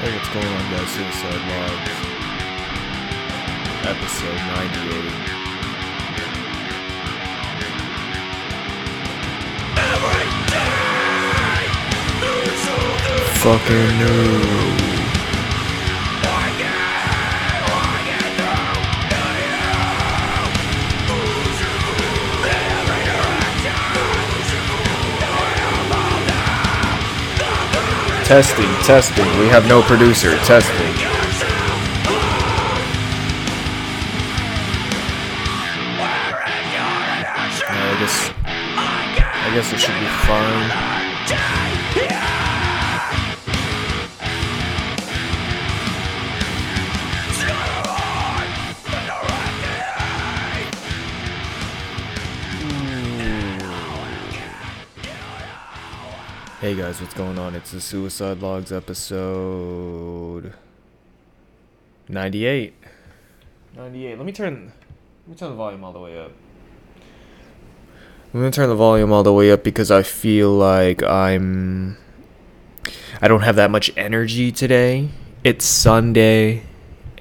Hey, what's going on, guys? Suicide Logs, episode 98. Fucking new. Testing, testing. We have no producer. Testing. I guess. I guess it should be fine. Hey guys, what's going on? It's the Suicide Logs episode 98. 98. Let me turn let me turn the volume all the way up. I'm going to turn the volume all the way up because I feel like I'm I don't have that much energy today. It's Sunday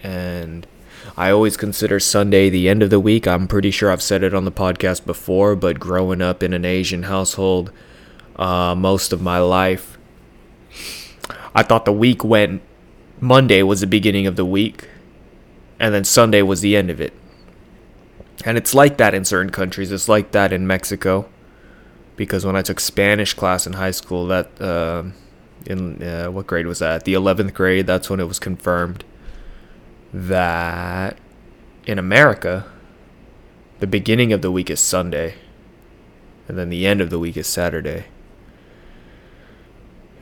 and I always consider Sunday the end of the week. I'm pretty sure I've said it on the podcast before, but growing up in an Asian household uh, most of my life. I thought the week went Monday was the beginning of the week, and then Sunday was the end of it. And it's like that in certain countries. It's like that in Mexico, because when I took Spanish class in high school, that uh, in uh, what grade was that? The eleventh grade. That's when it was confirmed that in America, the beginning of the week is Sunday, and then the end of the week is Saturday.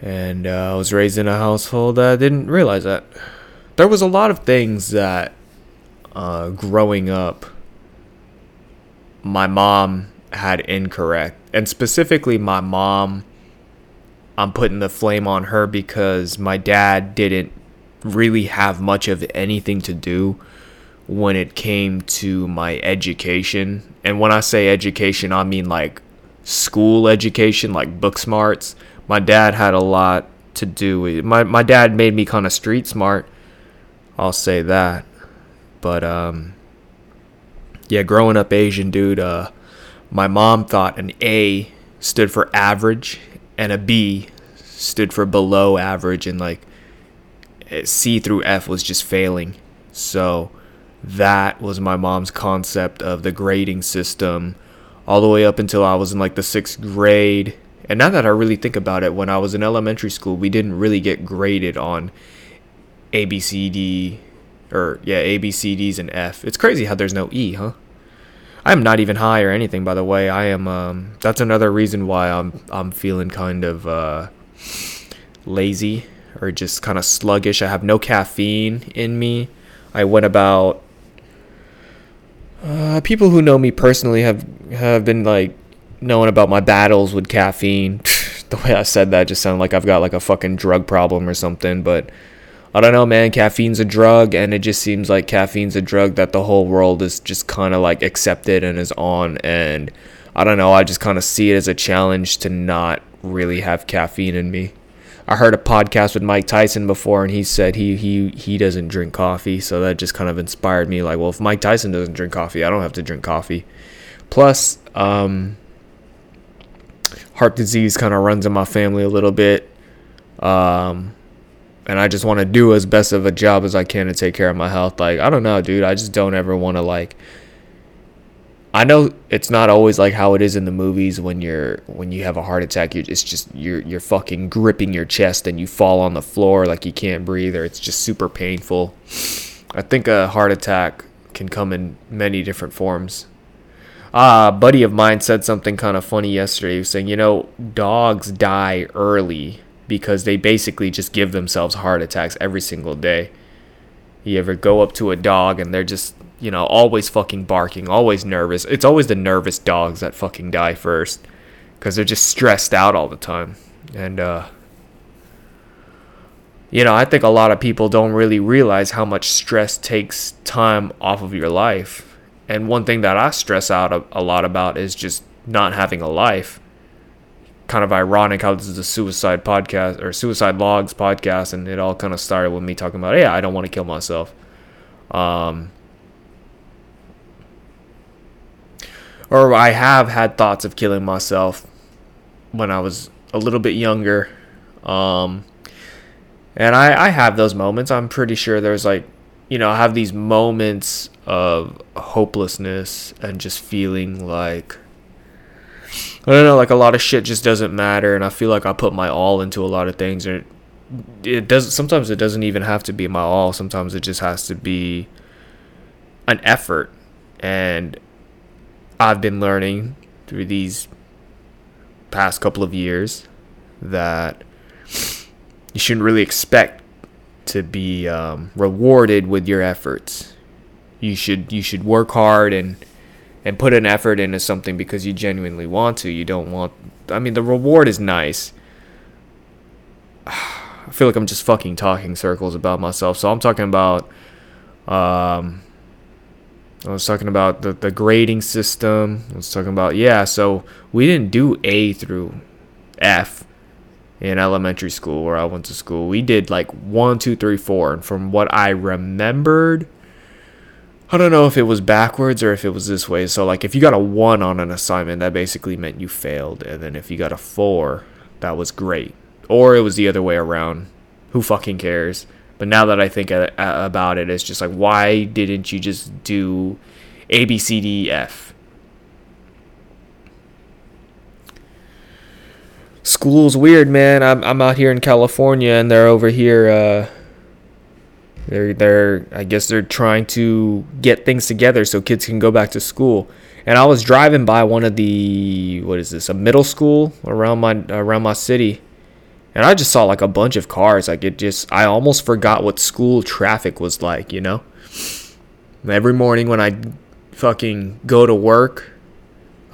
And uh, I was raised in a household that didn't realize that. There was a lot of things that uh, growing up, my mom had incorrect. And specifically, my mom, I'm putting the flame on her because my dad didn't really have much of anything to do when it came to my education. And when I say education, I mean like school education, like book smarts. My dad had a lot to do with my my dad made me kind of street smart. I'll say that. But um yeah, growing up Asian dude, uh my mom thought an A stood for average and a B stood for below average and like C through F was just failing. So that was my mom's concept of the grading system all the way up until I was in like the sixth grade. And now that I really think about it, when I was in elementary school, we didn't really get graded on A, B, C, D, or yeah, A, B, C, D's, and F. It's crazy how there's no E, huh? I'm not even high or anything, by the way. I am. Um, that's another reason why I'm I'm feeling kind of uh, lazy or just kind of sluggish. I have no caffeine in me. I went about uh, people who know me personally have have been like knowing about my battles with caffeine. the way I said that just sounded like I've got like a fucking drug problem or something, but I don't know, man. Caffeine's a drug, and it just seems like caffeine's a drug that the whole world is just kind of like accepted and is on. And I don't know. I just kind of see it as a challenge to not really have caffeine in me. I heard a podcast with Mike Tyson before, and he said he he he doesn't drink coffee, so that just kind of inspired me. Like, well, if Mike Tyson doesn't drink coffee, I don't have to drink coffee. Plus, um, heart disease kind of runs in my family a little bit, um, and I just want to do as best of a job as I can to take care of my health. Like, I don't know, dude. I just don't ever want to like I know it's not always like how it is in the movies when you're when you have a heart attack. You're it's just you're you're fucking gripping your chest and you fall on the floor like you can't breathe or it's just super painful. I think a heart attack can come in many different forms. Ah, a buddy of mine said something kind of funny yesterday. He was saying, you know, dogs die early because they basically just give themselves heart attacks every single day. You ever go up to a dog and they're just you know, always fucking barking, always nervous. It's always the nervous dogs that fucking die first because they're just stressed out all the time. And, uh, you know, I think a lot of people don't really realize how much stress takes time off of your life. And one thing that I stress out a, a lot about is just not having a life. kind of ironic how this is a suicide podcast or suicide logs podcast, and it all kind of started with me talking about, yeah, I don't want to kill myself. Um, or I have had thoughts of killing myself when I was a little bit younger. Um, and I, I have those moments. I'm pretty sure there's like, you know, have these moments of hopelessness and just feeling like I don't know, like a lot of shit just doesn't matter, and I feel like I put my all into a lot of things, and it, it does. Sometimes it doesn't even have to be my all. Sometimes it just has to be an effort, and I've been learning through these past couple of years that you shouldn't really expect to be um, rewarded with your efforts. You should you should work hard and and put an effort into something because you genuinely want to. You don't want. I mean, the reward is nice. I feel like I'm just fucking talking circles about myself. So I'm talking about. Um, I was talking about the, the grading system. I was talking about, yeah, so we didn't do A through F in elementary school where I went to school. We did like one, two, three, four. And from what I remembered, I don't know if it was backwards or if it was this way. So like if you got a 1 on an assignment, that basically meant you failed. And then if you got a 4, that was great. Or it was the other way around. Who fucking cares? But now that I think about it, it's just like why didn't you just do A B C D F? School's weird, man. I'm I'm out here in California and they're over here uh they're they're I guess they're trying to get things together so kids can go back to school. And I was driving by one of the what is this a middle school around my around my city, and I just saw like a bunch of cars. Like it just I almost forgot what school traffic was like. You know, every morning when I fucking go to work,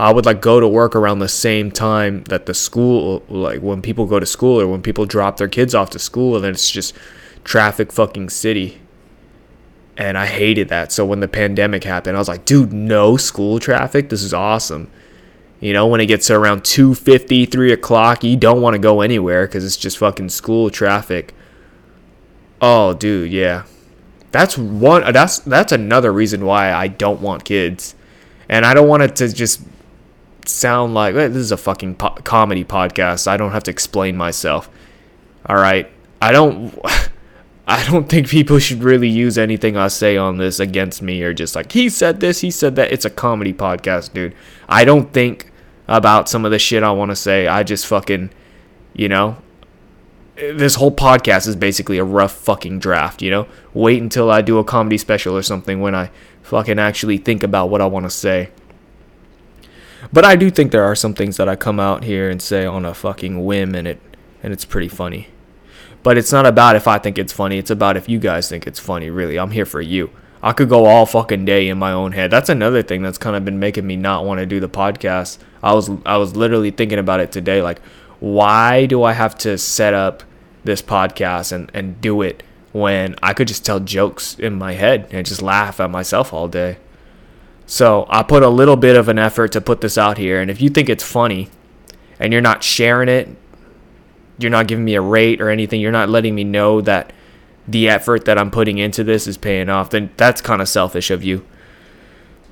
I would like go to work around the same time that the school like when people go to school or when people drop their kids off to school, and then it's just traffic fucking city. And I hated that. So when the pandemic happened, I was like, dude, no school traffic. This is awesome. You know, when it gets to around 2.50, 3 o'clock, you don't want to go anywhere because it's just fucking school traffic. Oh, dude, yeah. That's one. That's that's another reason why I don't want kids, and I don't want it to just sound like this is a fucking po- comedy podcast. I don't have to explain myself. All right, I don't. I don't think people should really use anything I say on this against me or just like he said this, he said that. It's a comedy podcast, dude. I don't think about some of the shit I want to say. I just fucking, you know, this whole podcast is basically a rough fucking draft, you know? Wait until I do a comedy special or something when I fucking actually think about what I want to say. But I do think there are some things that I come out here and say on a fucking whim and it and it's pretty funny. But it's not about if I think it's funny. It's about if you guys think it's funny. Really, I'm here for you. I could go all fucking day in my own head. That's another thing that's kind of been making me not want to do the podcast. I was I was literally thinking about it today. Like, why do I have to set up this podcast and and do it when I could just tell jokes in my head and just laugh at myself all day? So I put a little bit of an effort to put this out here, and if you think it's funny, and you're not sharing it, you're not giving me a rate or anything. You're not letting me know that the effort that I'm putting into this is paying off. Then that's kind of selfish of you.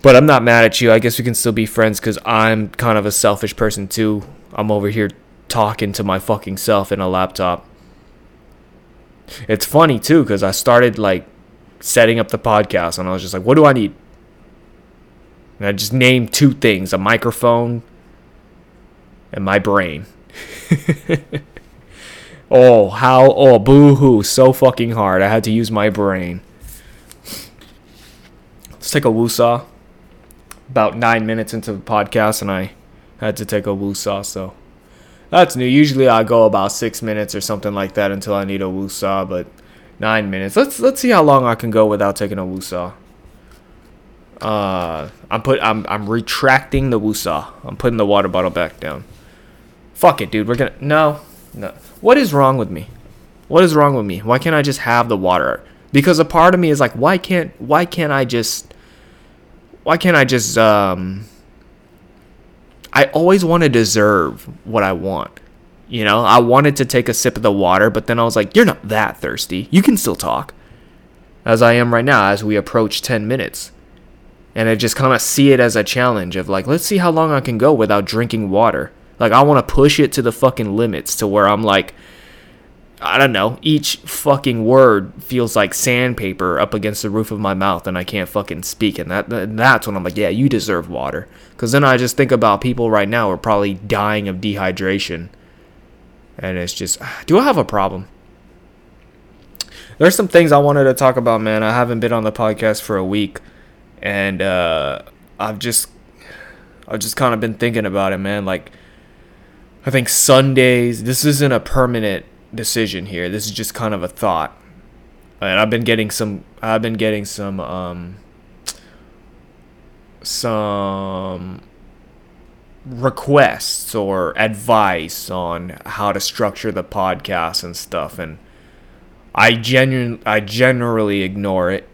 But I'm not mad at you. I guess we can still be friends because I'm kind of a selfish person too. I'm over here talking to my fucking self in a laptop. It's funny too because I started like setting up the podcast and I was just like, what do I need? And I just named two things a microphone and my brain. Oh, how, oh, boo hoo, so fucking hard. I had to use my brain. Let's take a woosah. About nine minutes into the podcast, and I had to take a woosah, so that's new. Usually I go about six minutes or something like that until I need a woosah, but nine minutes. Let's let's see how long I can go without taking a woosah. Uh, I'm put I'm I'm retracting the woosah. I'm putting the water bottle back down. Fuck it, dude. We're gonna no no. What is wrong with me? What is wrong with me? Why can't I just have the water? Because a part of me is like, why can't why can't I just why can't I just um I always want to deserve what I want. You know, I wanted to take a sip of the water, but then I was like, you're not that thirsty. You can still talk. As I am right now, as we approach 10 minutes. And I just kind of see it as a challenge of like, let's see how long I can go without drinking water. Like, I want to push it to the fucking limits to where I'm like, I don't know, each fucking word feels like sandpaper up against the roof of my mouth and I can't fucking speak. And that that's when I'm like, yeah, you deserve water. Because then I just think about people right now who are probably dying of dehydration. And it's just, do I have a problem? There's some things I wanted to talk about, man. I haven't been on the podcast for a week. And uh, I've just, I've just kind of been thinking about it, man. Like, I think Sundays, this isn't a permanent decision here. This is just kind of a thought. And I've been getting some I've been getting some um some requests or advice on how to structure the podcast and stuff and I genuine I generally ignore it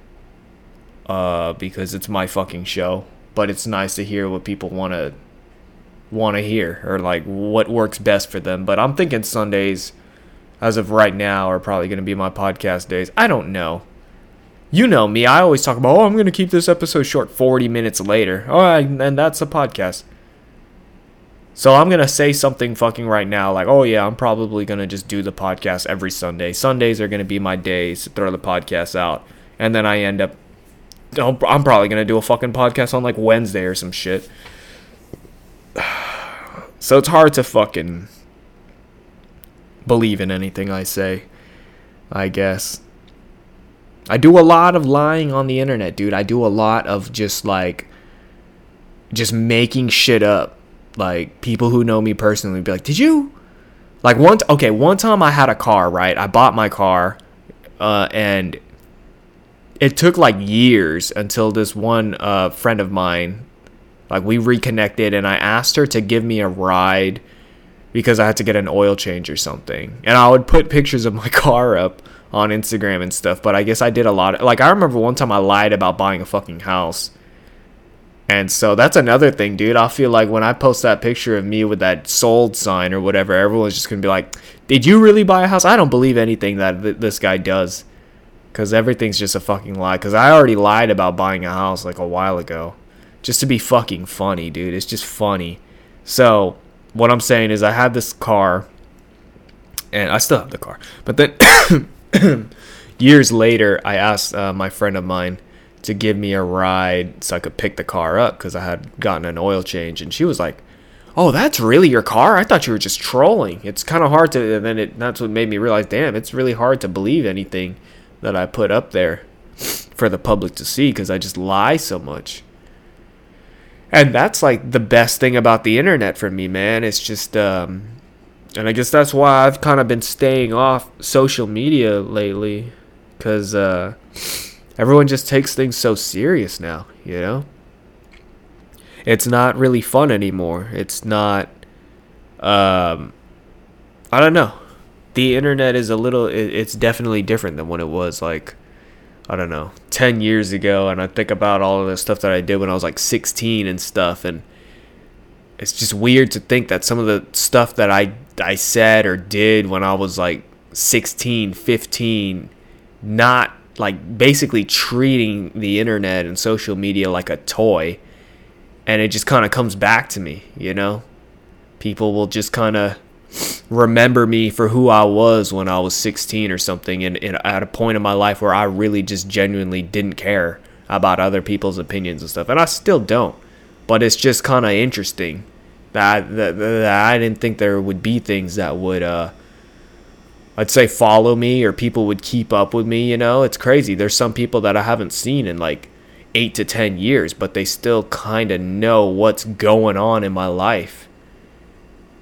uh because it's my fucking show, but it's nice to hear what people want to want to hear or like what works best for them. But I'm thinking Sundays as of right now are probably going to be my podcast days. I don't know. You know me. I always talk about, oh, I'm going to keep this episode short 40 minutes later. Oh, and that's a podcast. So I'm going to say something fucking right now like, oh, yeah, I'm probably going to just do the podcast every Sunday. Sundays are going to be my days to throw the podcast out. And then I end up, I'm probably to do a fucking podcast on like Wednesday or some shit. So it's hard to fucking believe in anything I say. I guess. I do a lot of lying on the internet, dude. I do a lot of just like just making shit up. Like people who know me personally be like, "Did you?" Like one t- okay, one time I had a car, right? I bought my car uh, and it took like years until this one uh, friend of mine like we reconnected and I asked her to give me a ride because I had to get an oil change or something. And I would put pictures of my car up on Instagram and stuff, but I guess I did a lot of like I remember one time I lied about buying a fucking house. And so that's another thing, dude. I feel like when I post that picture of me with that sold sign or whatever, everyone's just going to be like, "Did you really buy a house?" I don't believe anything that th- this guy does. Cuz everything's just a fucking lie cuz I already lied about buying a house like a while ago just to be fucking funny, dude. It's just funny. So, what I'm saying is I had this car and I still have the car. But then years later, I asked uh, my friend of mine to give me a ride so I could pick the car up because I had gotten an oil change, and she was like, "Oh, that's really your car? I thought you were just trolling." It's kind of hard to. And then it that's what made me realize, damn, it's really hard to believe anything that I put up there for the public to see because I just lie so much and that's like the best thing about the internet for me, man. It's just, um, and I guess that's why I've kind of been staying off social media lately, because uh, everyone just takes things so serious now, you know. It's not really fun anymore. It's not. Um, I don't know. The internet is a little. It's definitely different than when it was like I don't know, 10 years ago. And I think about all of the stuff that I did when I was like 16 and stuff. And it's just weird to think that some of the stuff that I, I said or did when I was like 16, 15, not like basically treating the internet and social media like a toy. And it just kind of comes back to me, you know? People will just kind of remember me for who I was when I was 16 or something, and, and, at a point in my life where I really just genuinely didn't care about other people's opinions and stuff, and I still don't. But it's just kind of interesting that, that, that I didn't think there would be things that would, uh, I'd say, follow me or people would keep up with me. You know, it's crazy. There's some people that I haven't seen in like eight to ten years, but they still kind of know what's going on in my life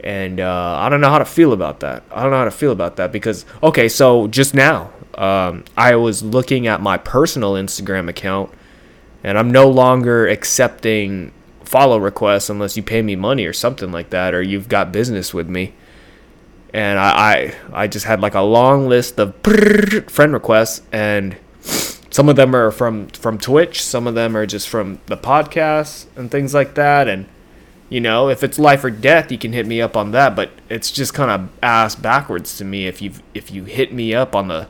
and uh, I don't know how to feel about that. I don't know how to feel about that because okay, so just now um, I was looking at my personal Instagram account, and I'm no longer accepting follow requests unless you pay me money or something like that, or you've got business with me. And I, I, I just had like a long list of friend requests, and some of them are from from Twitch, some of them are just from the podcast and things like that, and You know, if it's life or death, you can hit me up on that. But it's just kind of ass backwards to me if you if you hit me up on the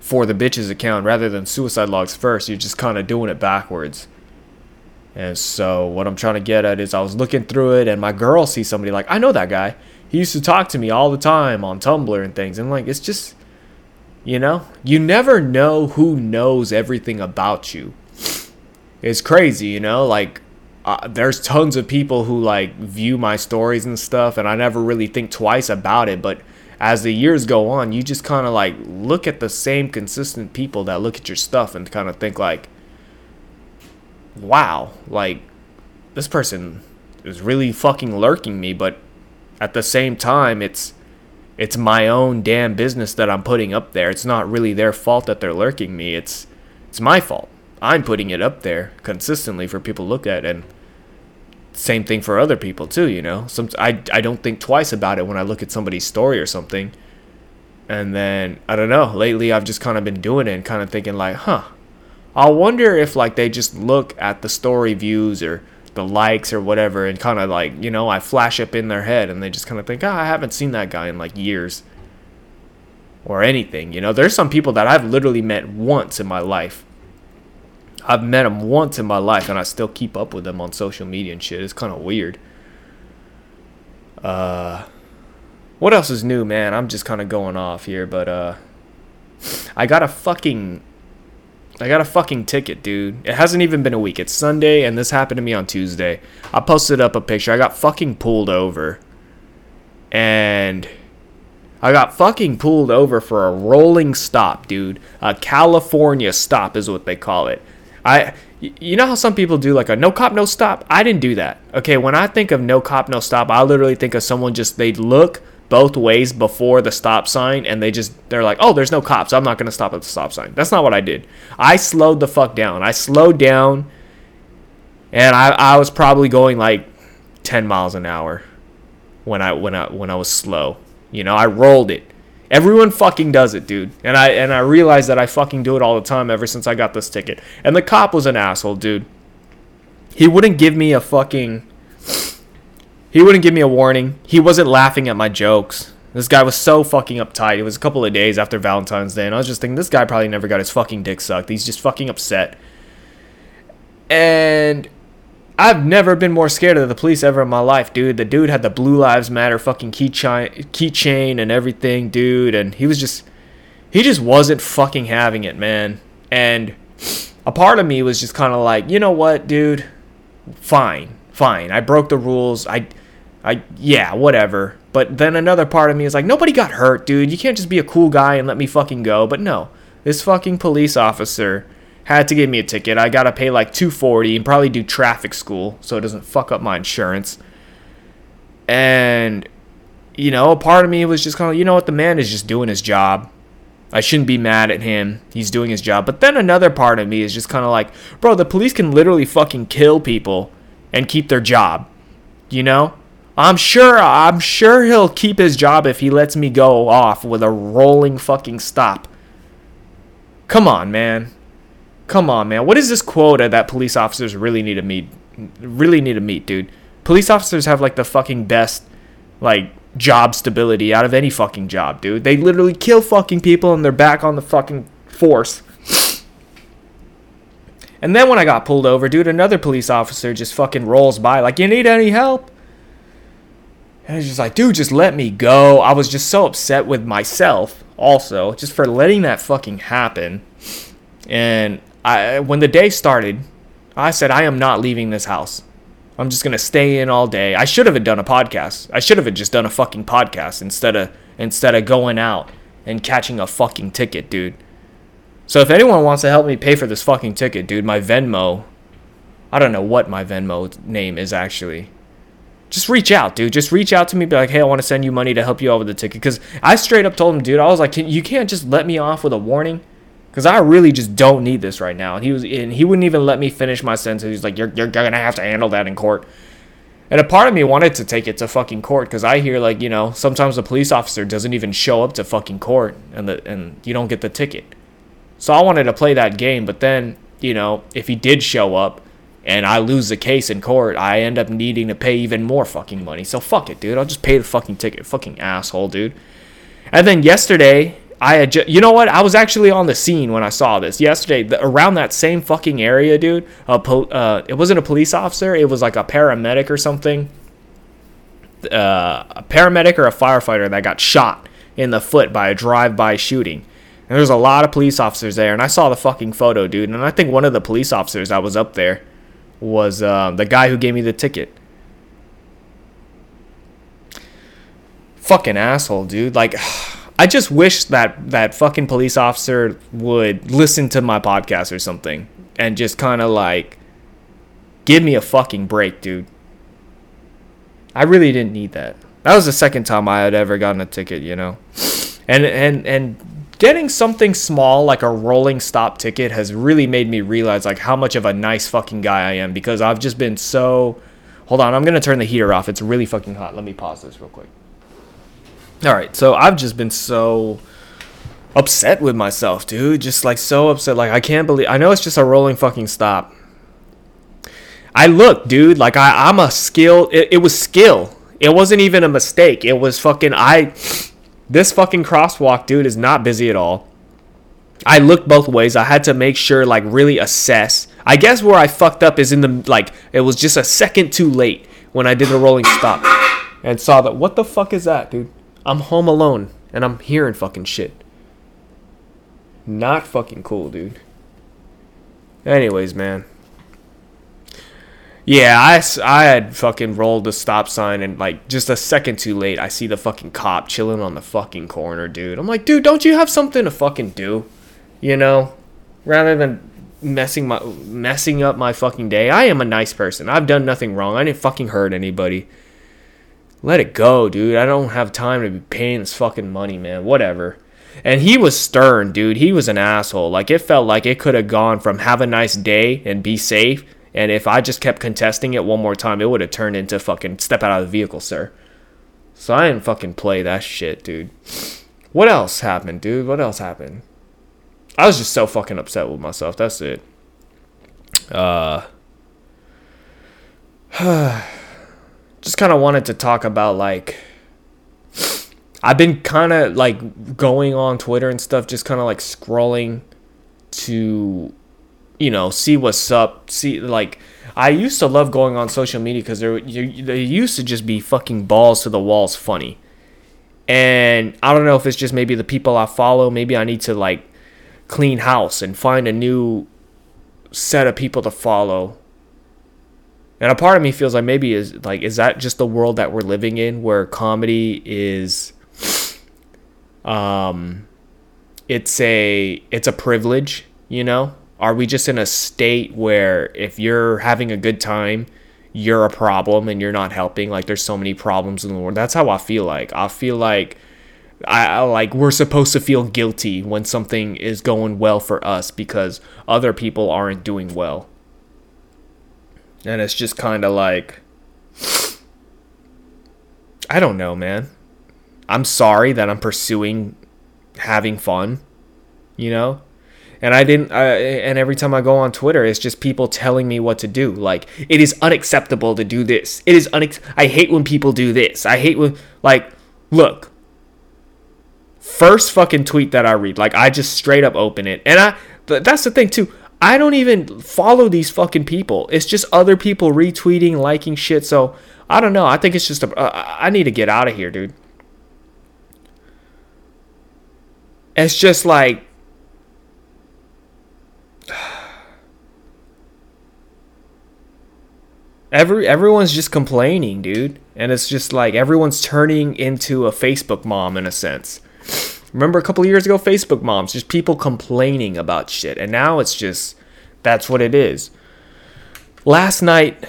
for the bitches account rather than suicide logs first. You're just kind of doing it backwards. And so what I'm trying to get at is I was looking through it and my girl sees somebody like I know that guy. He used to talk to me all the time on Tumblr and things. And like it's just you know, you never know who knows everything about you. It's crazy, you know, like uh, there's tons of people who like view my stories and stuff and I never really think twice about it, but as the years go on, you just kind of like look at the same consistent people that look at your stuff and kind of think like, wow, like this person is really fucking lurking me, but at the same time, it's it's my own damn business that I'm putting up there. It's not really their fault that they're lurking me. It's it's my fault. I'm putting it up there consistently for people to look at and same thing for other people too, you know. Some I I don't think twice about it when I look at somebody's story or something. And then I don't know, lately I've just kind of been doing it and kind of thinking like, "Huh. I wonder if like they just look at the story views or the likes or whatever and kind of like, you know, I flash up in their head and they just kind of think, "Ah, oh, I haven't seen that guy in like years." Or anything, you know. There's some people that I've literally met once in my life I've met him once in my life, and I still keep up with him on social media and shit. It's kind of weird. Uh, what else is new, man? I'm just kind of going off here, but uh, I got a fucking, I got a fucking ticket, dude. It hasn't even been a week. It's Sunday, and this happened to me on Tuesday. I posted up a picture. I got fucking pulled over, and. I got fucking pulled over for a rolling stop, dude. A California stop is what they call it. I you know how some people do like a no cop no stop? I didn't do that. Okay when i think of no cop no stop i literally think of someone just they look both ways before the stop sign and they just they're like oh there's no cops. I'm not going to stop at the stop sign. That's not what i did. I slowed the fuck down. I slowed down and i, I was probably going like 10 miles an hour when i when i when i was slow. You know i rolled it Everyone fucking does it, dude. And I and I realized that I fucking do it all the time ever since I got this ticket. And the cop was an asshole, dude. He wouldn't give me a fucking He wouldn't give me a warning. He wasn't laughing at my jokes. This guy was so fucking uptight. It was a couple of days after Valentine's Day, and I was just thinking, this guy probably never got his fucking dick sucked. He's just fucking upset. And I've never been more scared of the police ever in my life, dude. The dude had the Blue Lives Matter fucking keychain, keychain and everything, dude, and he was just, he just wasn't fucking having it, man. And a part of me was just kind of like, you know what, dude, fine, fine. I broke the rules. I, I, yeah, whatever. But then another part of me is like, nobody got hurt, dude. You can't just be a cool guy and let me fucking go. But no, this fucking police officer had to give me a ticket. I gotta pay like 240 and probably do traffic school so it doesn't fuck up my insurance. And you know, a part of me was just kind of, you know what, the man is just doing his job. I shouldn't be mad at him. He's doing his job. But then another part of me is just kind of like, bro, the police can literally fucking kill people and keep their job. You know? I'm sure I'm sure he'll keep his job if he lets me go off with a rolling fucking stop. Come on, man. Come on, man. What is this quota that police officers really need to meet? Really need to meet, dude. Police officers have like the fucking best like job stability out of any fucking job, dude. They literally kill fucking people and they're back on the fucking force. And then when I got pulled over, dude, another police officer just fucking rolls by like, "You need any help?" And I was just like, "Dude, just let me go." I was just so upset with myself also just for letting that fucking happen. And I when the day started, I said I am not leaving this house. I'm just gonna stay in all day. I should have done a podcast. I should have just done a fucking podcast instead of instead of going out and catching a fucking ticket, dude. So if anyone wants to help me pay for this fucking ticket, dude, my Venmo, I don't know what my Venmo name is actually. Just reach out, dude. Just reach out to me. Be like, hey, I want to send you money to help you out with the ticket. Because I straight up told him, dude, I was like, you can't just let me off with a warning because I really just don't need this right now. And he was, and he wouldn't even let me finish my sentence. He's like, you're, you're gonna have to handle that in court. And a part of me wanted to take it to fucking court because I hear like you know sometimes the police officer doesn't even show up to fucking court and the and you don't get the ticket. So I wanted to play that game, but then you know if he did show up, and I lose the case in court, I end up needing to pay even more fucking money. So fuck it, dude. I'll just pay the fucking ticket. Fucking asshole, dude. And then yesterday, I had you know what? I was actually on the scene when I saw this yesterday. The, around that same fucking area, dude. A uh, it wasn't a police officer. It was like a paramedic or something. Uh, a paramedic or a firefighter that got shot in the foot by a drive-by shooting. And there's a lot of police officers there, and I saw the fucking photo, dude. And I think one of the police officers that was up there was uh, the guy who gave me the ticket. Fucking asshole, dude. Like, I just wish that that fucking police officer would listen to my podcast or something and just kind of like give me a fucking break, dude. I really didn't need that. That was the second time I had ever gotten a ticket, you know. And and and getting something small like a rolling stop ticket has really made me realize like how much of a nice fucking guy I am because I've just been so Hold on, I'm going to turn the heater off. It's really fucking hot. Let me pause this real quick. All right, so I've just been so upset with myself, dude. Just like so upset. Like I can't believe. I know it's just a rolling fucking stop. I look, dude. Like I, I'm a skill. It, it was skill. It wasn't even a mistake. It was fucking. I. This fucking crosswalk, dude, is not busy at all. I looked both ways. I had to make sure, like, really assess. I guess where I fucked up is in the like. It was just a second too late when I did the rolling stop and saw that. What the fuck is that, dude? I'm home alone and I'm hearing fucking shit. Not fucking cool, dude. Anyways, man. Yeah, I, I had fucking rolled the stop sign and like just a second too late, I see the fucking cop chilling on the fucking corner, dude. I'm like, dude, don't you have something to fucking do? You know, rather than messing my messing up my fucking day. I am a nice person. I've done nothing wrong. I didn't fucking hurt anybody. Let it go, dude. I don't have time to be paying this fucking money, man. Whatever. And he was stern, dude. He was an asshole. Like it felt like it could have gone from have a nice day and be safe. And if I just kept contesting it one more time, it would have turned into fucking step out of the vehicle, sir. So I didn't fucking play that shit, dude. What else happened, dude? What else happened? I was just so fucking upset with myself. That's it. Uh just kind of wanted to talk about like I've been kind of like going on Twitter and stuff, just kind of like scrolling to, you know, see what's up. See, like, I used to love going on social media because there they used to just be fucking balls to the walls funny. And I don't know if it's just maybe the people I follow. Maybe I need to like clean house and find a new set of people to follow and a part of me feels like maybe is like is that just the world that we're living in where comedy is um it's a it's a privilege, you know? Are we just in a state where if you're having a good time, you're a problem and you're not helping? Like there's so many problems in the world. That's how I feel like. I feel like I, like we're supposed to feel guilty when something is going well for us because other people aren't doing well. And it's just kind of like, I don't know, man. I'm sorry that I'm pursuing having fun, you know? And I didn't, I, and every time I go on Twitter, it's just people telling me what to do. Like, it is unacceptable to do this. It is unex- I hate when people do this. I hate when, like, look, first fucking tweet that I read, like, I just straight up open it. And I, that's the thing too. I don't even follow these fucking people. It's just other people retweeting, liking shit. So I don't know. I think it's just a. Uh, I need to get out of here, dude. It's just like. Every everyone's just complaining, dude. And it's just like everyone's turning into a Facebook mom in a sense. Remember a couple years ago, Facebook moms, just people complaining about shit. And now it's just, that's what it is. Last night,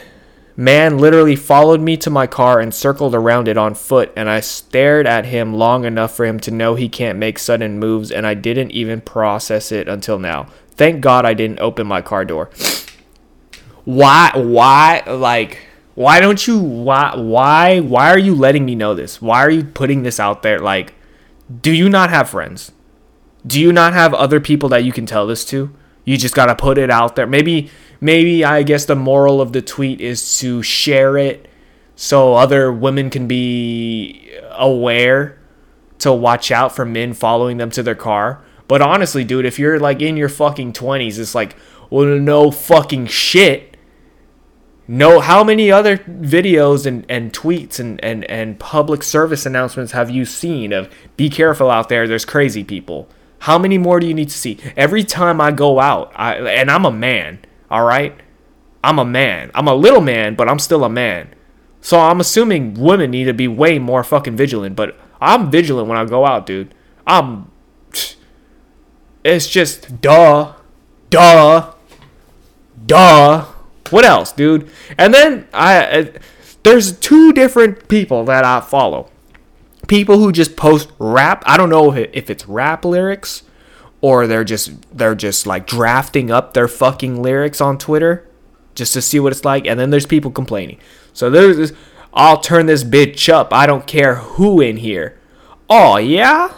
man literally followed me to my car and circled around it on foot. And I stared at him long enough for him to know he can't make sudden moves. And I didn't even process it until now. Thank God I didn't open my car door. Why, why, like, why don't you, why, why, why are you letting me know this? Why are you putting this out there? Like, do you not have friends? Do you not have other people that you can tell this to? You just got to put it out there. Maybe maybe I guess the moral of the tweet is to share it so other women can be aware to watch out for men following them to their car. But honestly, dude, if you're like in your fucking 20s, it's like, well, no fucking shit. No, how many other videos and, and tweets and, and, and public service announcements have you seen of be careful out there, there's crazy people? How many more do you need to see? Every time I go out, I, and I'm a man, all right? I'm a man. I'm a little man, but I'm still a man. So I'm assuming women need to be way more fucking vigilant, but I'm vigilant when I go out, dude. I'm. It's just duh, duh, duh. What else, dude? And then I, uh, there's two different people that I follow. People who just post rap. I don't know if, if it's rap lyrics or they're just they're just like drafting up their fucking lyrics on Twitter just to see what it's like. And then there's people complaining. So there's this. I'll turn this bitch up. I don't care who in here. Oh yeah?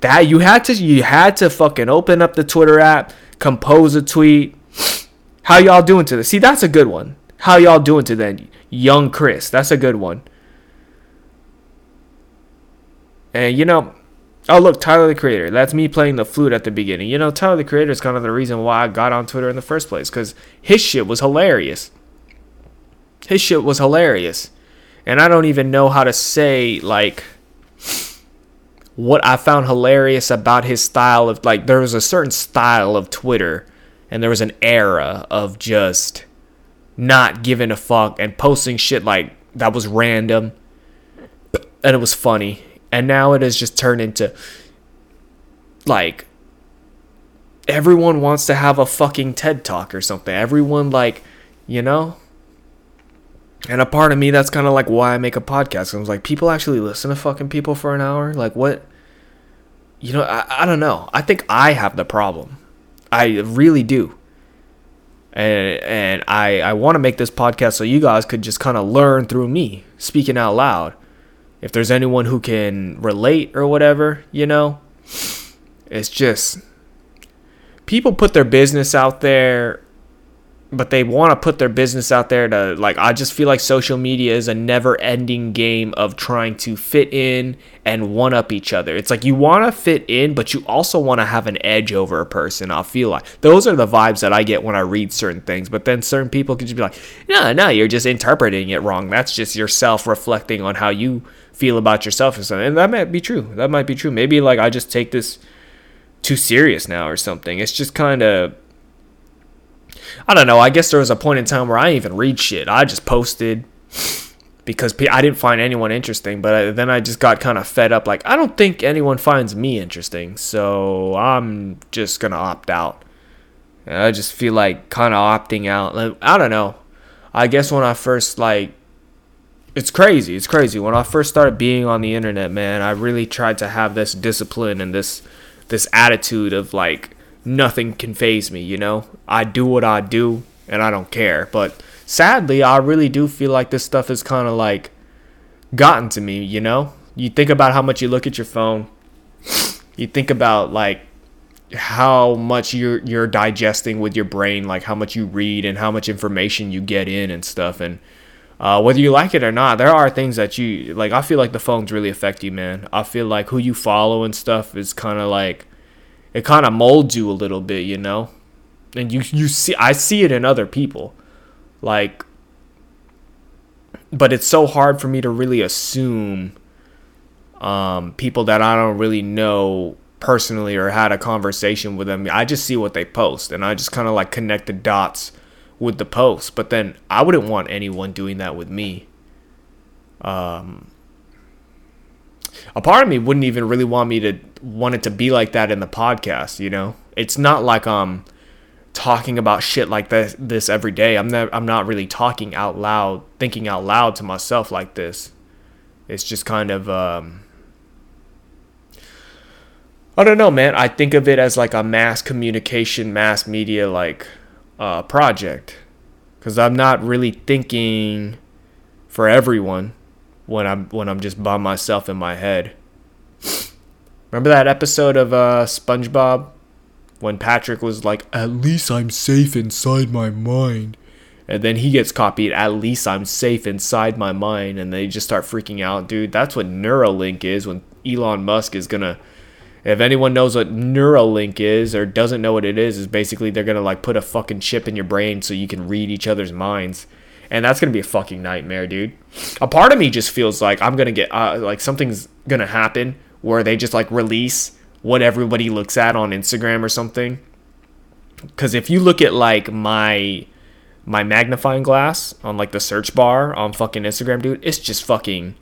That you had to you had to fucking open up the Twitter app, compose a tweet. How y'all doing today? See, that's a good one. How y'all doing today? Young Chris. That's a good one. And you know, oh look, Tyler the Creator. That's me playing the flute at the beginning. You know, Tyler the Creator is kind of the reason why I got on Twitter in the first place because his shit was hilarious. His shit was hilarious. And I don't even know how to say, like, what I found hilarious about his style of, like, there was a certain style of Twitter, and there was an era of just not giving a fuck and posting shit, like, that was random. And it was funny. And now it has just turned into, like, everyone wants to have a fucking TED talk or something. Everyone, like, you know? And a part of me, that's kind of like why I make a podcast. I was like, people actually listen to fucking people for an hour? Like, what? You know, I, I don't know. I think I have the problem. I really do. And, and I, I want to make this podcast so you guys could just kind of learn through me speaking out loud. If there's anyone who can relate or whatever, you know, it's just people put their business out there but they want to put their business out there to like i just feel like social media is a never ending game of trying to fit in and one up each other. It's like you want to fit in but you also want to have an edge over a person i feel like. Those are the vibes that i get when i read certain things but then certain people can just be like no no you're just interpreting it wrong. That's just yourself reflecting on how you feel about yourself or something and that might be true. That might be true. Maybe like i just take this too serious now or something. It's just kind of I don't know. I guess there was a point in time where I even read shit. I just posted because I didn't find anyone interesting. But then I just got kind of fed up. Like, I don't think anyone finds me interesting. So I'm just to opt out. I just feel like kind of opting out. Like, I don't know. I guess when I first, like, it's crazy. It's crazy. When I first started being on the internet, man, I really tried to have this discipline and this this attitude of like nothing can phase me, you know? I do what I do and I don't care. But sadly, I really do feel like this stuff is kind of like gotten to me, you know? You think about how much you look at your phone. You think about like how much you're you're digesting with your brain, like how much you read and how much information you get in and stuff and uh, whether you like it or not, there are things that you like. I feel like the phones really affect you, man. I feel like who you follow and stuff is kind of like it kind of molds you a little bit, you know? And you you see I see it in other people. Like but it's so hard for me to really assume um, people that I don't really know personally or had a conversation with them. I just see what they post and I just kind of like connect the dots with the post. But then I wouldn't want anyone doing that with me. Um, a part of me wouldn't even really want me to want it to be like that in the podcast, you know? It's not like I'm talking about shit like this this every day. I'm not I'm not really talking out loud, thinking out loud to myself like this. It's just kind of um I don't know, man. I think of it as like a mass communication, mass media like uh project cuz I'm not really thinking for everyone when I'm when I'm just by myself in my head. Remember that episode of uh, SpongeBob when Patrick was like, "At least I'm safe inside my mind." And then he gets copied, "At least I'm safe inside my mind." And they just start freaking out, dude. That's what Neuralink is when Elon Musk is to if anyone knows what Neuralink is or doesn't know what it is, is basically they're gonna like put a fucking chip in your brain so you can read each other's minds, and that's gonna be a fucking nightmare, dude. A part of me just feels like I'm gonna get uh, like something's gonna happen where they just like release what everybody looks at on Instagram or something. Because if you look at like my my magnifying glass on like the search bar on fucking Instagram, dude, it's just fucking.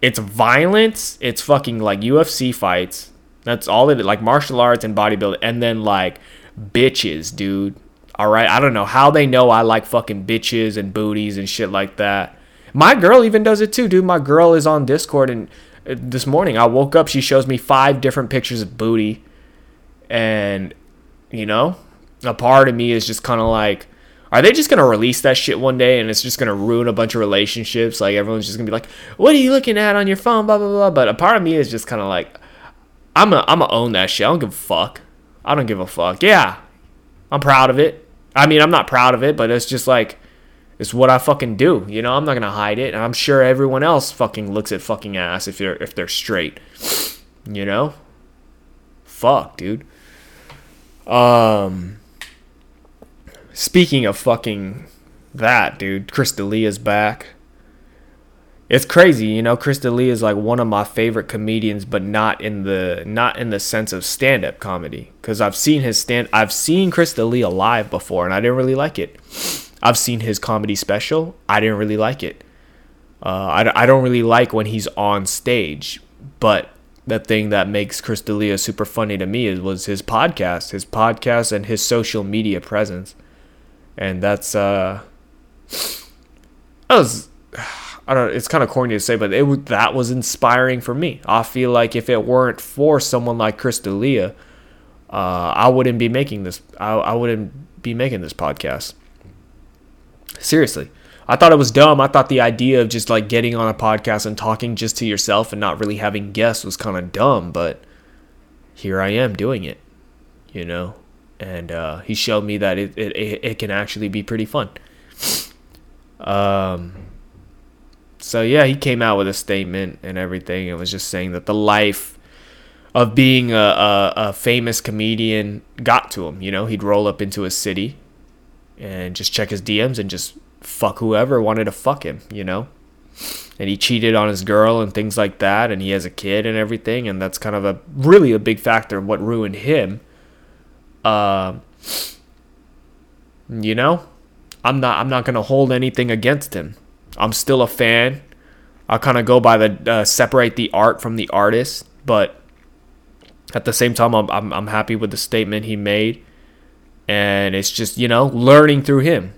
It's violence. It's fucking like UFC fights that's all it. Like martial arts and bodybuilding. And then like bitches, dude. All right. I don't know how they know I like fucking bitches and booties and shit like that. My girl even does it too, dude. My girl is on Discord and this morning I woke up. She shows me five different pictures of booty. And, you know, a part of me is just kind of like, are they just gonna release that shit one day and it's just gonna ruin a bunch of relationships? Like everyone's just gonna be like, "What are you looking at on your phone?" Blah blah blah. But a part of me is just kind of like, I'm a I'm gonna own that shit. I don't give a fuck. I don't give a fuck. Yeah, I'm proud of it. I mean, I'm not proud of it, but it's just like it's what I fucking do. You know, I'm not gonna hide it. And I'm sure everyone else fucking looks at fucking ass if they're if they're straight. You know? Fuck, dude. Um speaking of fucking that, dude, Chris D'Elia's back it's crazy, you know. Chris D'Elia is like one of my favorite comedians, but not in the not in the sense of stand up comedy. Because I've seen his stand, I've seen Chris D'Elia live before, and I didn't really like it. I've seen his comedy special, I didn't really like it. Uh, I, I don't really like when he's on stage, but the thing that makes Chris D'Elia super funny to me is was his podcast, his podcast, and his social media presence, and that's uh, that was I don't. It's kind of corny to say, but it that was inspiring for me. I feel like if it weren't for someone like Chris D'Elia, uh, I wouldn't be making this. I, I wouldn't be making this podcast. Seriously, I thought it was dumb. I thought the idea of just like getting on a podcast and talking just to yourself and not really having guests was kind of dumb. But here I am doing it, you know. And uh, he showed me that it, it it can actually be pretty fun. Um so yeah, he came out with a statement and everything. It was just saying that the life of being a, a, a, famous comedian got to him. You know, he'd roll up into a city and just check his DMs and just fuck whoever wanted to fuck him. You know, and he cheated on his girl and things like that, and he has a kid and everything, and that's kind of a really a big factor of what ruined him. Uh, you know, I'm not I'm not gonna hold anything against him. I'm still a fan. I kind of go by the uh, separate the art from the artist, but at the same time, I'm, I'm I'm happy with the statement he made, and it's just you know learning through him,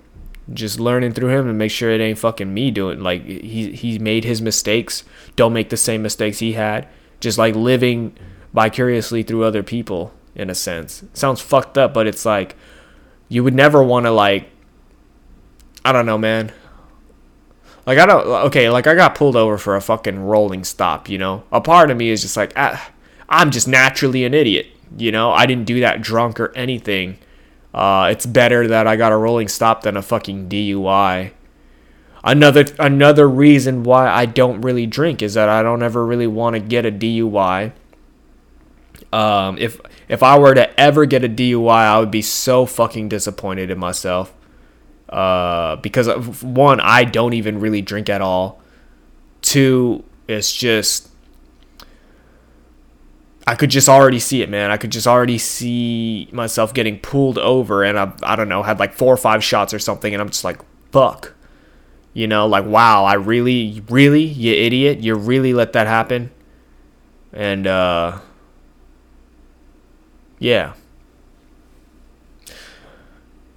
just learning through him and make sure it ain't fucking me doing like he he made his mistakes. Don't make the same mistakes he had. Just like living vicariously through other people in a sense. It sounds fucked up, but it's like you would never want to like I don't know, man. Like I don't okay, like I got pulled over for a fucking rolling stop, you know. A part of me is just like ah, I'm just naturally an idiot, you know. I didn't do that drunk or anything. Uh, it's better that I got a rolling stop than a fucking DUI. Another another reason why I don't really drink is that I don't ever really want to get a DUI. Um, if if I were to ever get a DUI, I would be so fucking disappointed in myself uh, because of, one, I don't even really drink at all. Two, it's just I could just already see it, man. I could just already see myself getting pulled over, and I, I don't know, had like four or five shots or something, and I'm just like, fuck. You know, like, wow, I really, really, you idiot, you really let that happen? And, uh, yeah.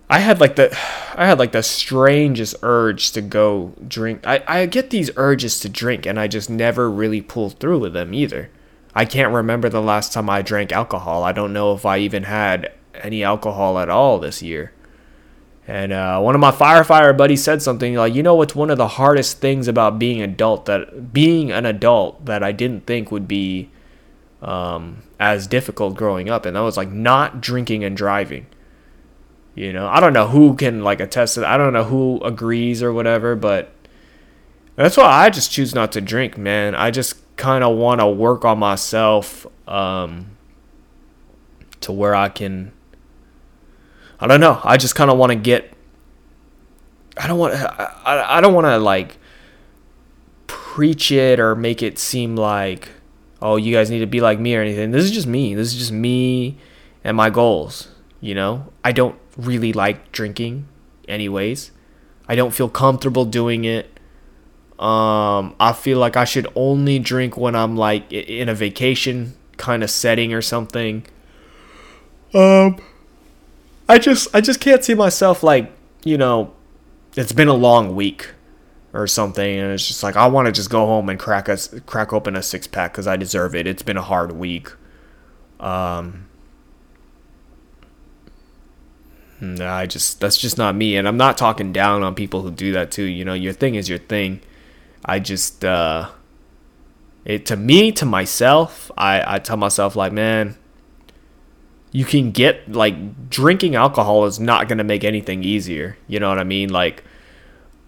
I had like the I had like the strangest urge to go drink. I, I get these urges to drink and I just never really pull through with them either. I can't remember the last time I drank alcohol. I don't know if I even had any alcohol at all this year. And uh, one of my firefighter buddies said something like, "You know what's one of the hardest things about being adult that being an adult that I didn't think would be um, as difficult growing up, and that was like not drinking and driving. You know, I don't know who can like attest to that. I don't know who agrees or whatever, but that's why I just choose not to drink, man. I just kind of want to work on myself um, to where I can. I don't know. I just kind of want to get. I don't want. I, I don't want to like preach it or make it seem like, oh, you guys need to be like me or anything. This is just me. This is just me and my goals. You know, I don't really like drinking, anyways. I don't feel comfortable doing it. Um, I feel like I should only drink when I'm like in a vacation kind of setting or something. Um, I just I just can't see myself like you know, it's been a long week or something, and it's just like I want to just go home and crack a crack open a six pack because I deserve it. It's been a hard week. Um, I just that's just not me, and I'm not talking down on people who do that too. You know, your thing is your thing. I just uh it to me to myself, I I tell myself like, man, you can get like drinking alcohol is not to make anything easier. You know what I mean? Like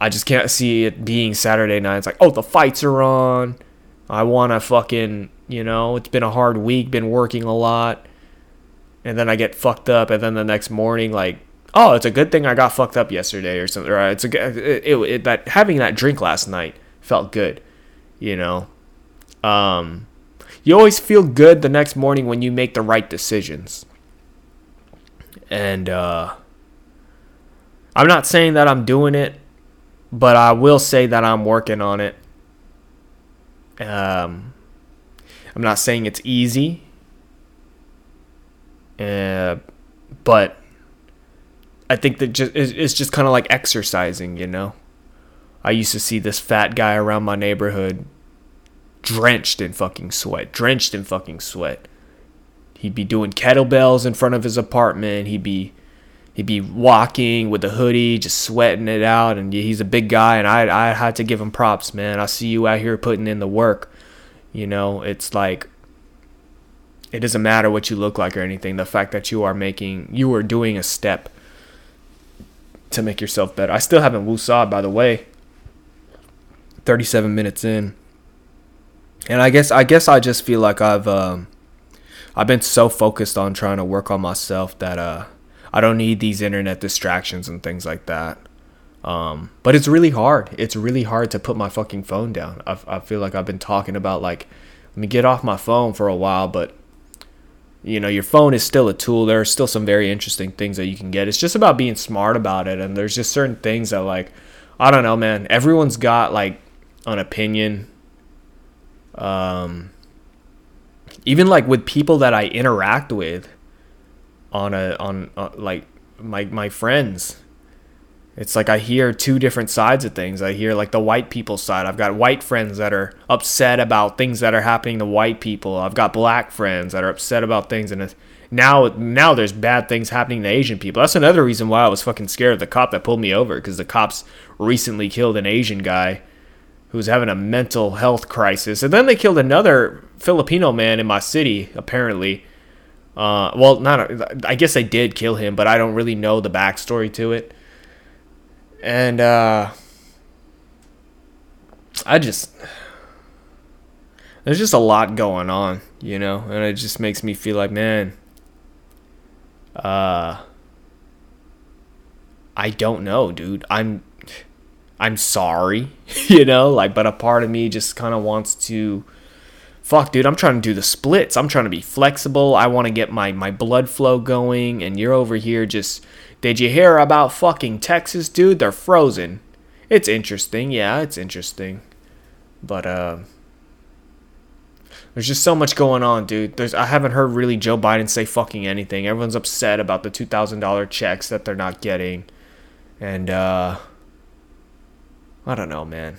I just can't see it being Saturday night. It's like, "Oh, the fights are on. I want to fucking, you know, it's been a hard week, been working a lot." And then I get fucked up and then the next morning like oh, it's a good thing I got fucked up yesterday or something. It's a it, it, it, that having that drink last night felt good, you know. Um, you always feel good the next morning when you make the right decisions. And uh, I'm not saying that I'm doing it, but I will say that I'm working on it. Um, I'm not saying it's easy, uh, but I think that just it's just kind of like exercising, you know. I used to see this fat guy around my neighborhood drenched in fucking sweat, drenched in fucking sweat. He'd be doing kettlebells in front of his apartment. He'd be he'd be walking with a hoodie, just sweating it out. And he's a big guy, and I I had to give him props, man. I see you out here putting in the work. You know, it's like it doesn't matter what you look like or anything. The fact that you are making you are doing a step to make yourself better. I still haven't woosawed, by the way. 37 minutes in. And I guess I guess I just feel like I've um, I've been so focused on trying to work on myself that uh, I don't need these internet distractions and things like that. Um, but it's really hard. It's really hard to put my fucking phone down. I, I feel like I've been talking about like let me get off my phone for a while, but you know, your phone is still a tool. There are still some very interesting things that you can get. It's just about being smart about it. And there's just certain things that like I don't know, man. Everyone's got like an opinion. Um, even like with people that I interact with on a on uh, like my my friends. It's like I hear two different sides of things. I hear like the white people side. I've got white friends that are upset about things that are happening to white people. I've got black friends that are upset about things and now now there's bad things happening to Asian people. That's another reason why I was fucking scared of the cop that pulled me over because the cops recently killed an Asian guy who was having a mental health crisis. And then they killed another Filipino man in my city, apparently. Uh, well, not. I guess they did kill him, but I don't really know the backstory to it. And uh, I just there's just a lot going on, you know, and it just makes me feel like, man, uh, I don't know, dude. I'm I'm sorry, you know, like, but a part of me just kind of wants to, fuck, dude, I'm trying to do the splits. I'm trying to be flexible. I want to get my, my blood flow going, and you're over here just, did you hear about fucking Texas, dude? They're frozen. It's interesting, yeah, it's interesting. But, uh, there's just so much going on, dude. There's I haven't heard really Joe Biden say fucking anything. Everyone's upset about the two thousand dollar checks that they're not getting, and uh, I don't know, man.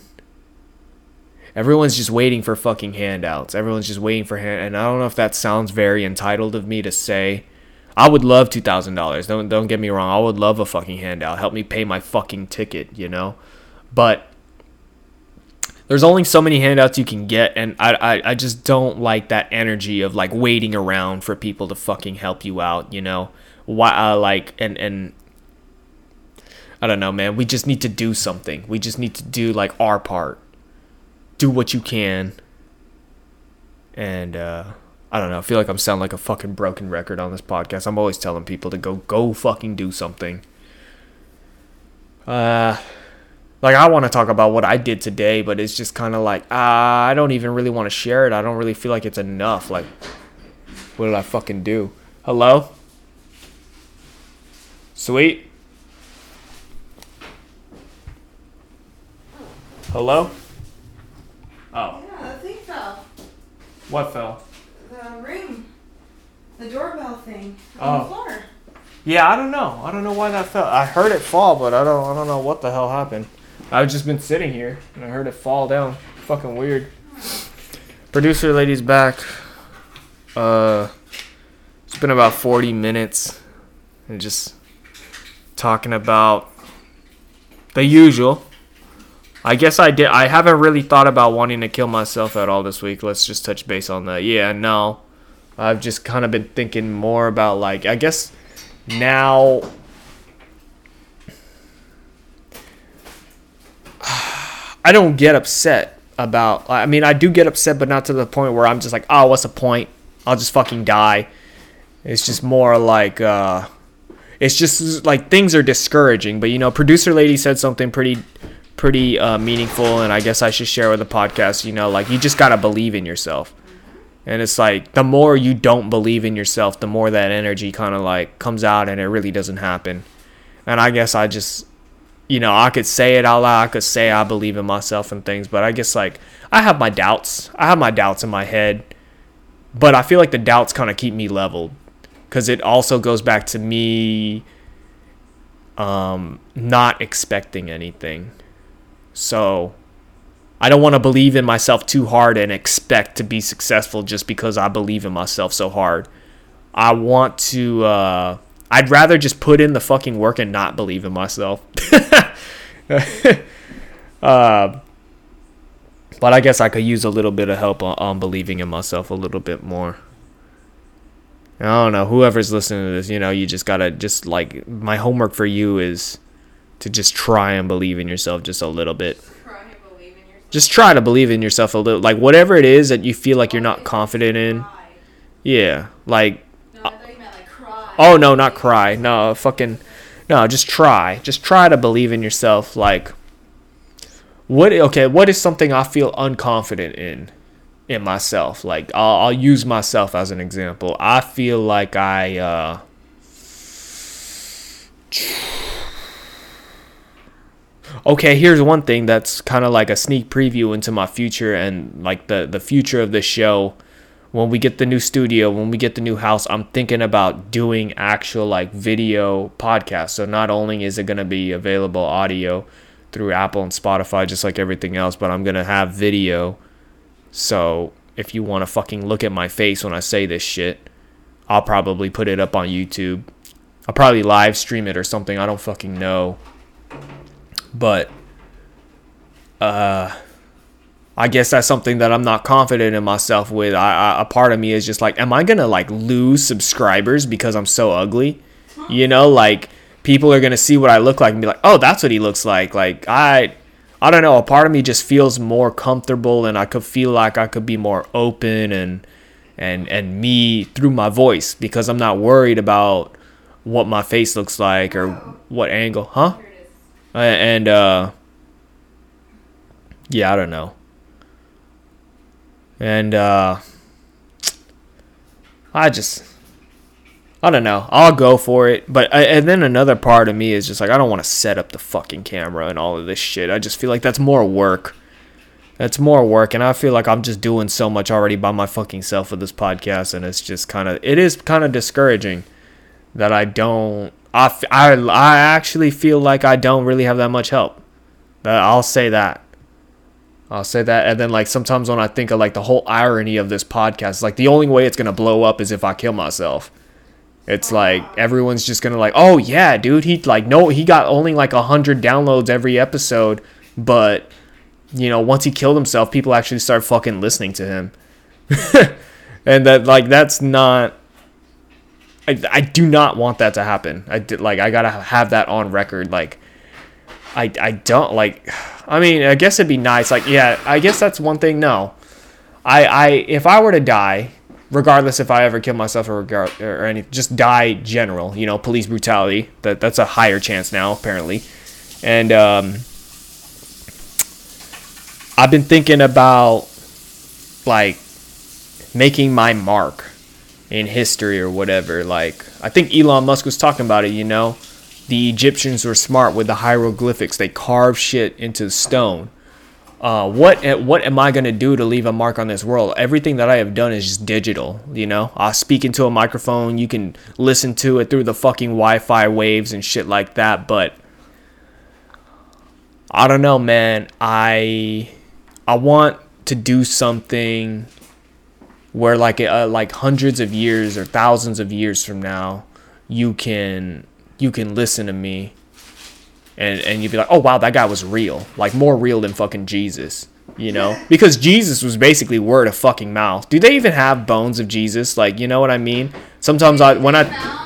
Everyone's just waiting for fucking handouts. Everyone's just waiting for hand, and I don't know if that sounds very entitled of me to say. I would love two thousand dollars. Don't don't get me wrong. I would love a fucking handout. Help me pay my fucking ticket, you know. But there's only so many handouts you can get and I, I i just don't like that energy of like waiting around for people to fucking help you out you know why uh, like and and i don't know man we just need to do something we just need to do like our part do what you can and uh I don't know. I feel like I'm sounding like a fucking broken record on this podcast. I'm always telling people to go go fucking do something. Uh like I want to talk about what I did today, but it's just kind of like uh, I don't even really want to share it. I don't really feel like it's enough. Like what did I fucking do? Hello? Sweet? Hello? Oh. Yeah, the thing fell. What fell? The ring. The doorbell thing Oh. on the floor. Yeah, I don't know. I don't know why that fell. I heard it fall, but I don't. I don't know what the hell happened. I've just been sitting here and I heard it fall down. Fucking weird. Producer lady's back. Uh, it's been about forty minutes, and just talking about the usual. I guess I did. I haven't really thought about wanting to kill myself at all this week. Let's just touch base on that. Yeah, no. I've just kind of been thinking more about like I guess now I don't get upset about I mean I do get upset but not to the point where I'm just like oh what's the point I'll just fucking die it's just more like uh it's just like things are discouraging but you know producer lady said something pretty pretty uh, meaningful and I guess I should share with the podcast you know like you just got to believe in yourself and it's like the more you don't believe in yourself, the more that energy kind of like comes out and it really doesn't happen. And I guess I just, you know, I could say it out loud. I could say I believe in myself and things, but I guess like I have my doubts. I have my doubts in my head, but I feel like the doubts kind of keep me leveled because it also goes back to me um, not expecting anything. So I don't want to believe in myself too hard and expect to be successful just because I believe in myself so hard. I want to uh I'd rather just put in the fucking work and not believe in myself. uh but I guess I could use a little bit of help on, on believing in myself a little bit more. I don't know. Whoever's listening to this, you know, you just gotta just like my homework for you is to just try and believe in yourself just a little bit. Try and believe in yourself. just try to believe in yourself a little like whatever it is that you feel like you're not confident in. Yeah like No, I thought you meant like cry. oh no not cry. No fucking no just try. Just try to believe in yourself like what okay what is something i feel unconfident in in myself? Like i'll, I'll use myself as an example. I feel like i uh okay here's one thing that's kind of like a sneak preview into my future and like the the future of the show. When we get the new studio when we get the new house i'm thinking about doing actual like video podcasts. So not only is it going to be available audio through apple and spotify just like everything else but i'm going to have video. So if you want to fucking look at my face when i say this shit i'll probably put it up on youtube. I'll probably live stream it or something i don't fucking know but uh I guess that's something that I'm not confident in myself with. I, I a part of me is just like, am I gonna like lose subscribers because I'm so ugly? You know, like people are gonna see what I look like and be like, oh, that's what he looks like. Like I, I don't know. A part of me just feels more comfortable, and I could feel like I could be more open and and and me through my voice because I'm not worried about what my face looks like or what angle, huh? Here it is. Uh, and uh yeah i don't know. And uh i just i don't know. I'll go for it but I, and then another part of me is just like i don't want to set up the fucking camera and all of this shit. I just feel like that's more work. That's more work and i feel like i'm just doing so much already by my fucking self with this podcast and it's just kind of it is kind of discouraging that i don't I, f- I, I actually feel like I don't really have that much help. I'll say that. I'll say that. And then, like, sometimes when I think of, like, the whole irony of this podcast, like, the only way it's going to blow up is if I kill myself. It's like, everyone's just going to, like, oh, yeah, dude, he, like, no, he got only, like, 100 downloads every episode, but you know, once he killed himself, people actually start fucking listening to him. and that like that's not I, I do not want that to happen. I did like I gotta have that on record. Like I I don't like. I mean, I guess it'd be nice. Like yeah, I guess that's one thing. No, I I if I were to die, regardless if I ever kill myself or regard or any, just die general. You know, police brutality. That that's a higher chance now apparently, and um, I've been thinking about like making my mark in history or whatever. Like I think Elon Musk was talking about it, you know. The Egyptians were smart with the hieroglyphics. They carved shit into stone. Uh, what what am I gonna do to leave a mark on this world? Everything that I have done is just digital. You know, I speak into a microphone. You can listen to it through the fucking Wi-Fi waves and shit like that. But I don't know, man. I I want to do something where like uh, like hundreds of years or thousands of years from now you can you can listen to me and and you'd be like oh wow that guy was real. Like more real than fucking jesus you know? Because jesus was basically word of fucking mouth. Do they even have bones of jesus? Like you know what i mean? Sometimes i when i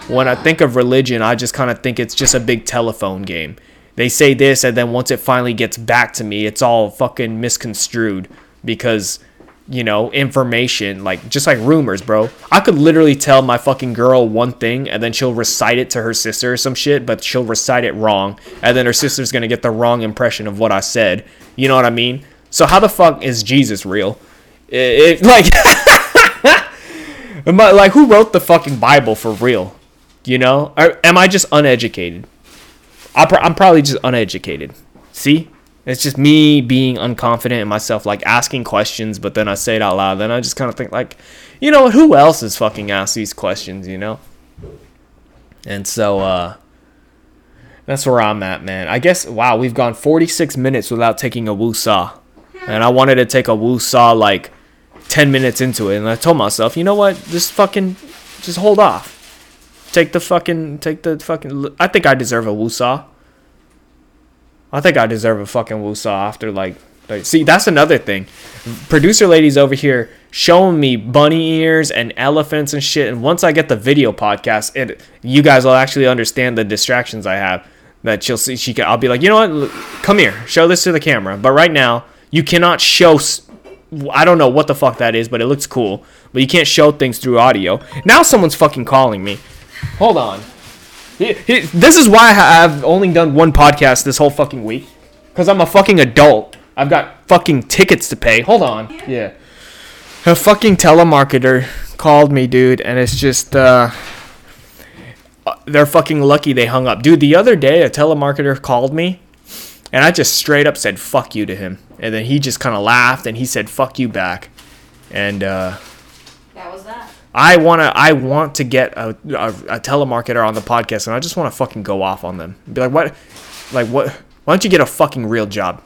when i think of religion i just kind of think it's just a big telephone game. They say this and then once it finally gets back to me it's all fucking misconstrued because you know, information, like just like rumors, bro. I could literally tell my fucking girl one thing and then she'll recite it to her sister or some shit, but she'll recite it wrong. And then her sister's gonna get the wrong impression of what I said. You know what I mean? So how the fuck is Jesus real? It, it like I, like who wrote the fucking Bible for real? You know? Or am I just uneducated? I'm probably just uneducated. See? It's just me being unconfident in myself, like asking questions, but then I say it out loud. Then I just kind of think, like, you know, what? who else is fucking asked these questions, you know? And so, uh, that's where I'm at, man. I guess, wow, we've gone 46 minutes without taking a woo saw. And I wanted to take a woo saw like 10 minutes into it. And I told myself, you know what? Just fucking, just hold off. Take the fucking, take the fucking, I think I deserve a woo saw. I think I deserve a fucking woosah after like, like see that's another thing. Producer ladies over here showing me bunny ears and elephants and shit. And once I get the video podcast, it you guys will actually understand the distractions I have. That she'll see, she can. I'll be like, you know what? Come here, show this to the camera. But right now, you cannot show. I don't know what the fuck that is, but it looks cool. But you can't show things through audio. Now someone's fucking calling me. Hold on. He, he, this is why I've only done one podcast this whole fucking week. Because I'm a fucking adult. I've got fucking tickets to pay. Hold on. Yeah. A fucking telemarketer called me, dude, and it's just, uh, they're fucking lucky they hung up. Dude, the other day, a telemarketer called me, and I just straight up said, fuck you to him. And then he just kind of laughed, and he said, fuck you back. And, uh, that was that. I wanna I want to get a, a, a telemarketer on the podcast, and I just want to fucking go off on them. Be like, what, like what? Why don't you get a fucking real job?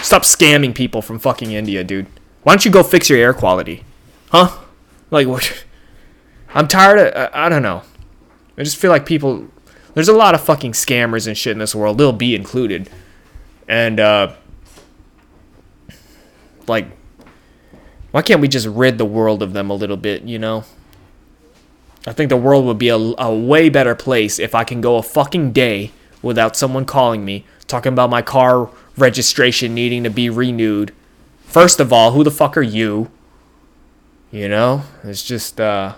Stop scamming people from fucking India, dude. Why don't you go fix your air quality, huh? Like what? I'm tired of. I, I don't know. I just feel like people. There's a lot of fucking scammers and shit in this world. They'll be included, and uh, like why can't we just rid the world of them a little bit, you know? I think the world would be a, a way better place if I can go a fucking day without someone calling me, talking about my car registration needing to be renewed. First of all, who the fuck are you? You know? It's just, uh.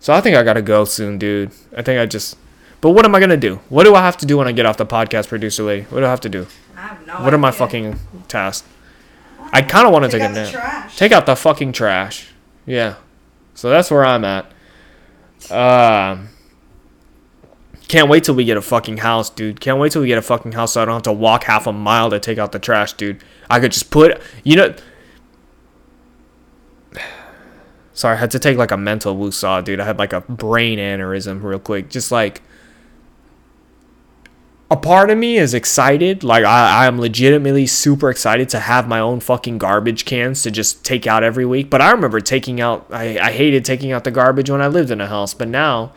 So I think I gotta go soon, dude. I think I just. But what am I gonna do? What do I have to do when I get off the podcast, producer lady? What do I have to do? I have no What idea. are my fucking tasks? I kind of want to take, Take a nap. trash. Take out the fucking trash. Yeah. So that's where I'm at. Um. can't wait till we get a fucking house, dude. Can't wait till we get a fucking house so I don't have to walk half a mile to take out the trash, dude. I could just put, you know. Sorry, I had to take like a mental woosah, dude. I had like a brain aneurysm real quick. Just like a part of me is excited. Like I, I am legitimately super excited to have my own fucking garbage cans to just take out every week. But I remember taking out I, I hated taking out the garbage when I lived in a house. But now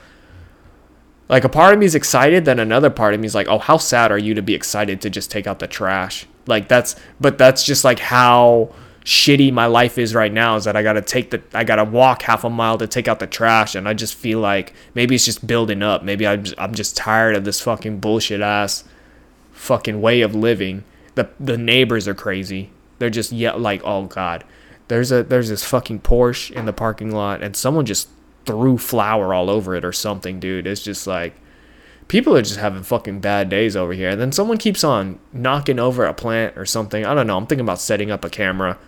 like a part of me is excited, then another part of me is like, oh how sad are you to be excited to just take out the trash? Like that's but that's just like how shitty my life is right now is that I got to take the I got to walk half a mile to take out the trash and I just feel like maybe it's just building up. Maybe I'm just, I'm just tired of this fucking bullshit ass fucking way of living. The the neighbors are crazy. They're just yeah like oh god. There's a there's this fucking Porsche in the parking lot and someone just threw flour all over it or something, dude. It's just like people are just having fucking bad days over here. And then someone keeps on knocking over a plant or something. I don't know. I'm thinking about setting up a camera.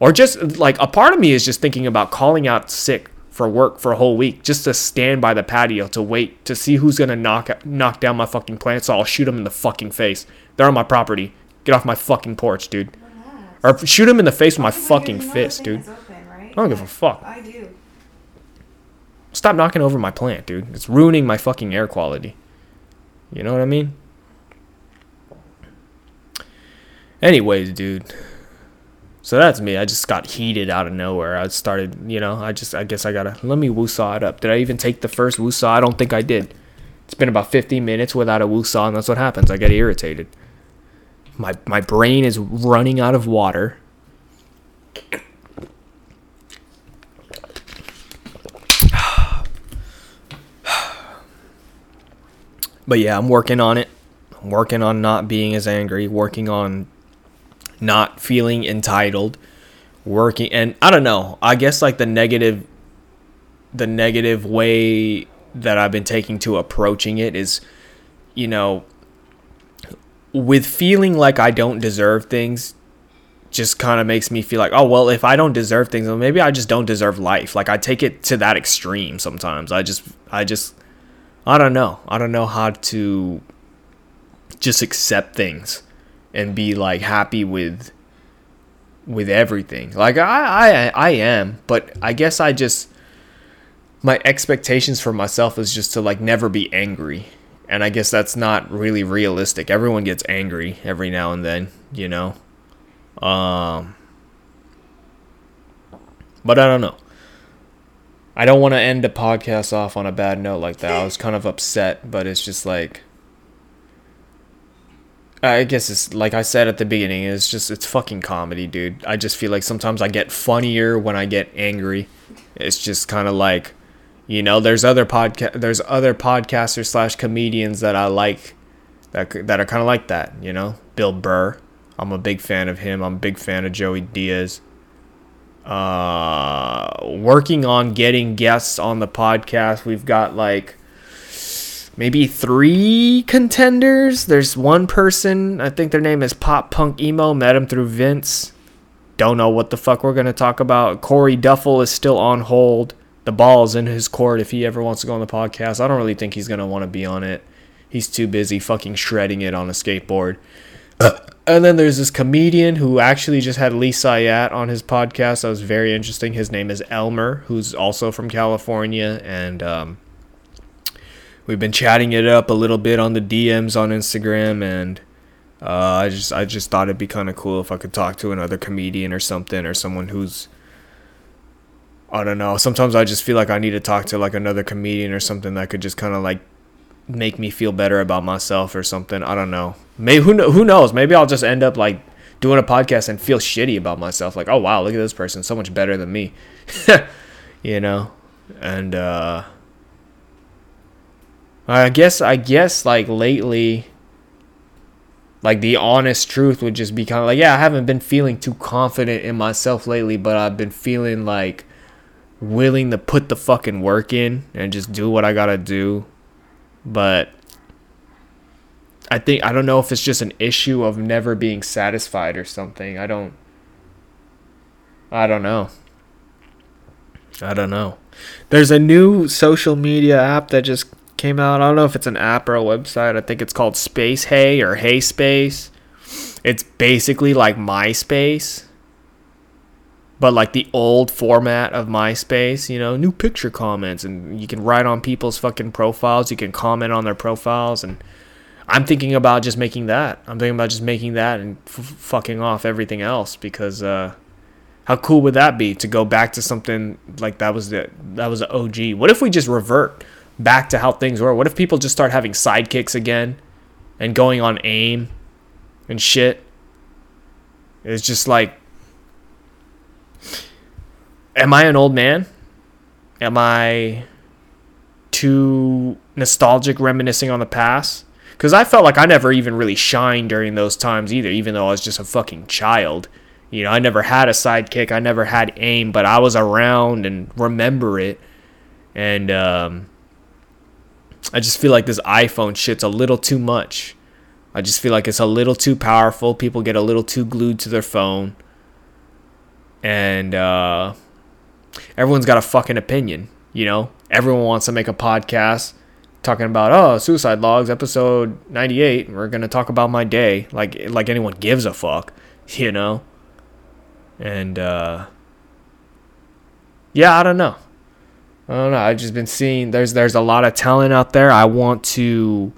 Or just like a part of me is just thinking about calling out sick for work for a whole week just to stand by the patio to wait to see who's gonna knock knock down my fucking plant so I'll shoot them in the fucking face. They're on my property. Get off my fucking porch, dude. Or shoot them in the face with my fucking fist, dude. Open, right? I don't give a fuck. I do. Stop knocking over my plant, dude. It's ruining my fucking air quality. You know what I mean? Anyways, dude. So that's me. I just got heated out of nowhere. I started, you know, I just, I guess I gotta, let me woo-saw it up. Did I even take the first woo-saw? I don't think I did. It's been about 15 minutes without a woo-saw, and that's what happens. I get irritated. My, my brain is running out of water. But yeah, I'm working on it. I'm working on not being as angry, working on not feeling entitled, working and I don't know. I guess like the negative the negative way that I've been taking to approaching it is you know with feeling like I don't deserve things just kind of makes me feel like, oh well, if I don't deserve things, well, maybe I just don't deserve life. Like I take it to that extreme sometimes. I just I just I don't know. I don't know how to just accept things and be like happy with with everything. Like I I I am, but I guess I just my expectations for myself is just to like never be angry. And I guess that's not really realistic. Everyone gets angry every now and then, you know. Um but I don't know. I don't want to end the podcast off on a bad note like that. I was kind of upset, but it's just like I guess it's like I said at the beginning, it's just it's fucking comedy, dude. I just feel like sometimes I get funnier when I get angry. It's just kind of like, you know, there's other podcast, there's other podcasters slash comedians that I like, that that are kind of like that. You know, Bill Burr. I'm a big fan of him. I'm a big fan of Joey Diaz. Uh, working on getting guests on the podcast. We've got like maybe three contenders. There's one person, I think their name is Pop Punk Emo, met him through Vince. Don't know what the fuck we're going to talk about. Corey Duffel is still on hold. The ball's in his court if he ever wants to go on the podcast. I don't really think he's going to want to be on it. He's too busy fucking shredding it on a skateboard. and then there's this comedian who actually just had Lee Syatt on his podcast. That was very interesting. His name is Elmer, who's also from California. And, um, we've been chatting it up a little bit on the DMs on Instagram, and uh, I just I just thought it'd be kind of cool if I could talk to another comedian or something, or someone who's I don't know. Sometimes I just feel like I need to talk to like another comedian or something that could just kind of like make me feel better about myself or something. I don't know. Maybe who who knows? Maybe I'll just end up like doing a podcast and feel shitty about myself. Like, oh wow, look at this person, so much better than me. you know, and. uh I guess I guess like lately like the honest truth would just be kind of like yeah, I haven't been feeling too confident in myself lately, but I've been feeling like willing to put the fucking work in and just do what I got to do. But I think I don't know if it's just an issue of never being satisfied or something. I don't I don't know. I don't know. There's a new social media app that just came out. I don't know if it's an app or a website. I think it's called Space Hey or Hey Space. It's basically like MySpace, but like the old format of MySpace, you know, new picture comments and you can write on people's fucking profiles, you can comment on their profiles and I'm thinking about just making that. I'm thinking about just making that and f- fucking off everything else because uh how cool would that be to go back to something like that was the that was the OG? What if we just revert back to how things were? What if people just start having sidekicks again and going on AIM and shit? It's just like, am I an old man? Am I too nostalgic, reminiscing on the past? Because I felt like I never even really shined during those times either, even though I was just a fucking child. You know, I never had a sidekick, I never had aim, but I was around and remember it. And um, I just feel like this iPhone shit's a little too much. I just feel like it's a little too powerful. People get a little too glued to their phone. And uh, everyone's got a fucking opinion, you know? Everyone wants to make a podcast talking about, oh, Suicide Logs, episode 98. We're going to talk about my day. Like, like anyone gives a fuck, you know? And, uh, yeah, I don't know. I don't know. I've just been seeing there's there's a lot of talent out there. I want to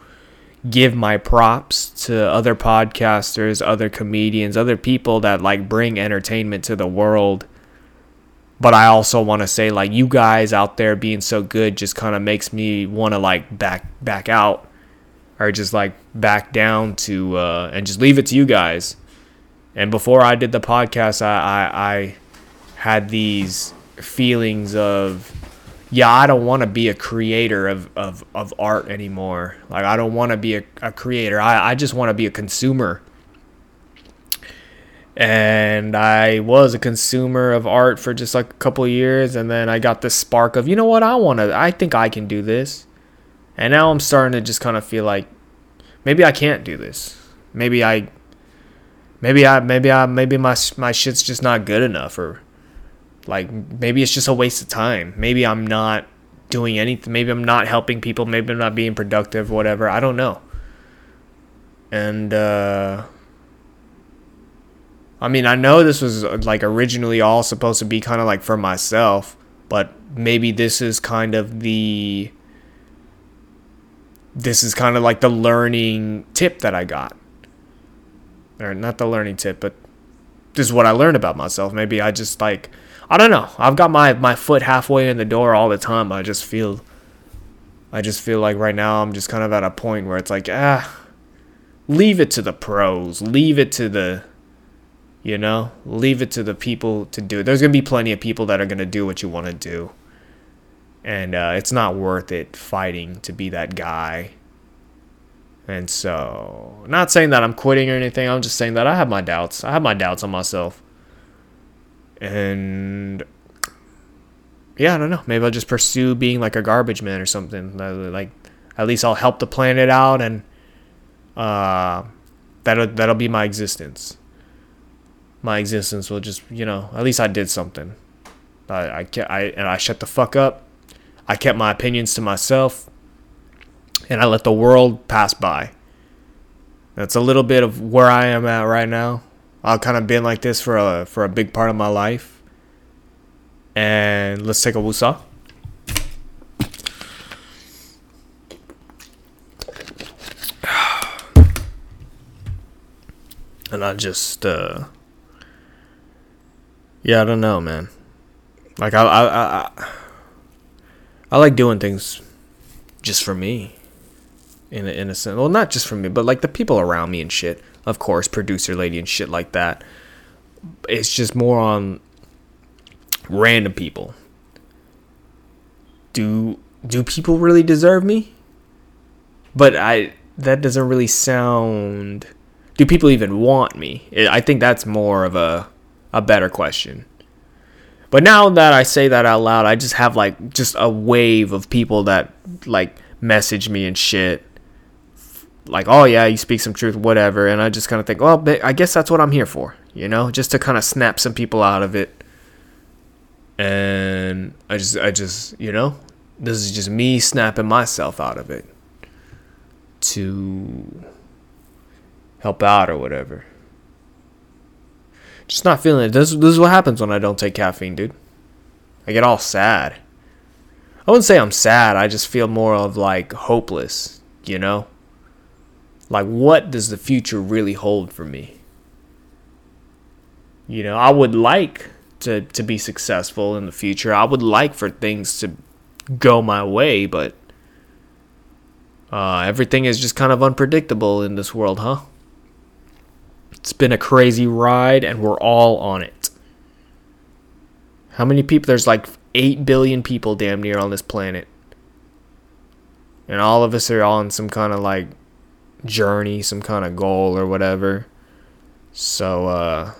give my props to other podcasters, other comedians, other people that like bring entertainment to the world. But I also want to say like you guys out there being so good just kind of makes me want to like back back out or just like back down to uh and just leave it to you guys. And before I did the podcast, I I, I had these feelings of yeah, I don't want to be a creator of, of, of art anymore. Like, I don't want to be a, a creator. I, I just want to be a consumer. And I was a consumer of art for just like a couple years. And then I got this spark of, you know what? I want to, I think I can do this. And now I'm starting to just kind of feel like maybe I can't do this. Maybe I, maybe I, maybe I, maybe my, my shit's just not good enough or, like maybe it's just a waste of time. Maybe I'm not doing anything. Maybe I'm not helping people. Maybe I'm not being productive. Whatever. I don't know. And uh, I mean, I know this was like originally all supposed to be kind of like for myself, but maybe this is kind of the this is kind of like the learning tip that I got. Or not the learning tip, but this is what I learned about myself. Maybe I just like I don't know. I've got my my foot halfway in the door all the time. I just feel I just feel like right now I'm just kind of at a point where it's like, ah, leave it to the pros. Leave it to the you know, leave it to the people to do it. There's to be plenty of people that are to do what you want to do. And uh, it's not worth it fighting to be that guy. And so, not saying that I'm quitting or anything. I'm just saying that I have my doubts. I have my doubts on myself and yeah, I don't know. Maybe I'll just pursue being like a garbage man or something. Like at least I'll help the planet out, and uh, that'll that'll be my existence. My existence will just you know at least I did something. I I, I and I shut the fuck up. I kept my opinions to myself, and I let the world pass by. That's a little bit of where I am at right now. I've kind of been like this for a for a big part of my life. And let's take a wusa. And I just uh Yeah, I don't know, man. Like I I I I like doing things just for me. In a, in a sense. Well, not just for me, but like the people around me and shit of course, producer lady and shit like that. It's just more on random people. Do do people really deserve me? But I that doesn't really sound do people even want me? I think that's more of a a better question. But now that I say that out loud, I just have like just a wave of people that like message me and shit like, oh yeah, you speak some truth, whatever. And I just kind of think, well, I guess that's what I'm here for, you know, just to kind of snap some people out of it. And I just, I just, you know, this is just me snapping myself out of it to help out or whatever. Just not feeling it. This, this is what happens when I don't take caffeine, dude. I get all sad. I wouldn't say I'm sad. I just feel more of like hopeless, you know? Like what does the future really hold for me you know i would like to to be successful in the future i would like for things to go my way but uh, everything is just kind of unpredictable in this world huh It's been a crazy ride, and we're all on it. How many people? There's like 8 billion people damn near on this planet. And all of us are on some kind of like journey, some kind of goal or whatever. So, uh,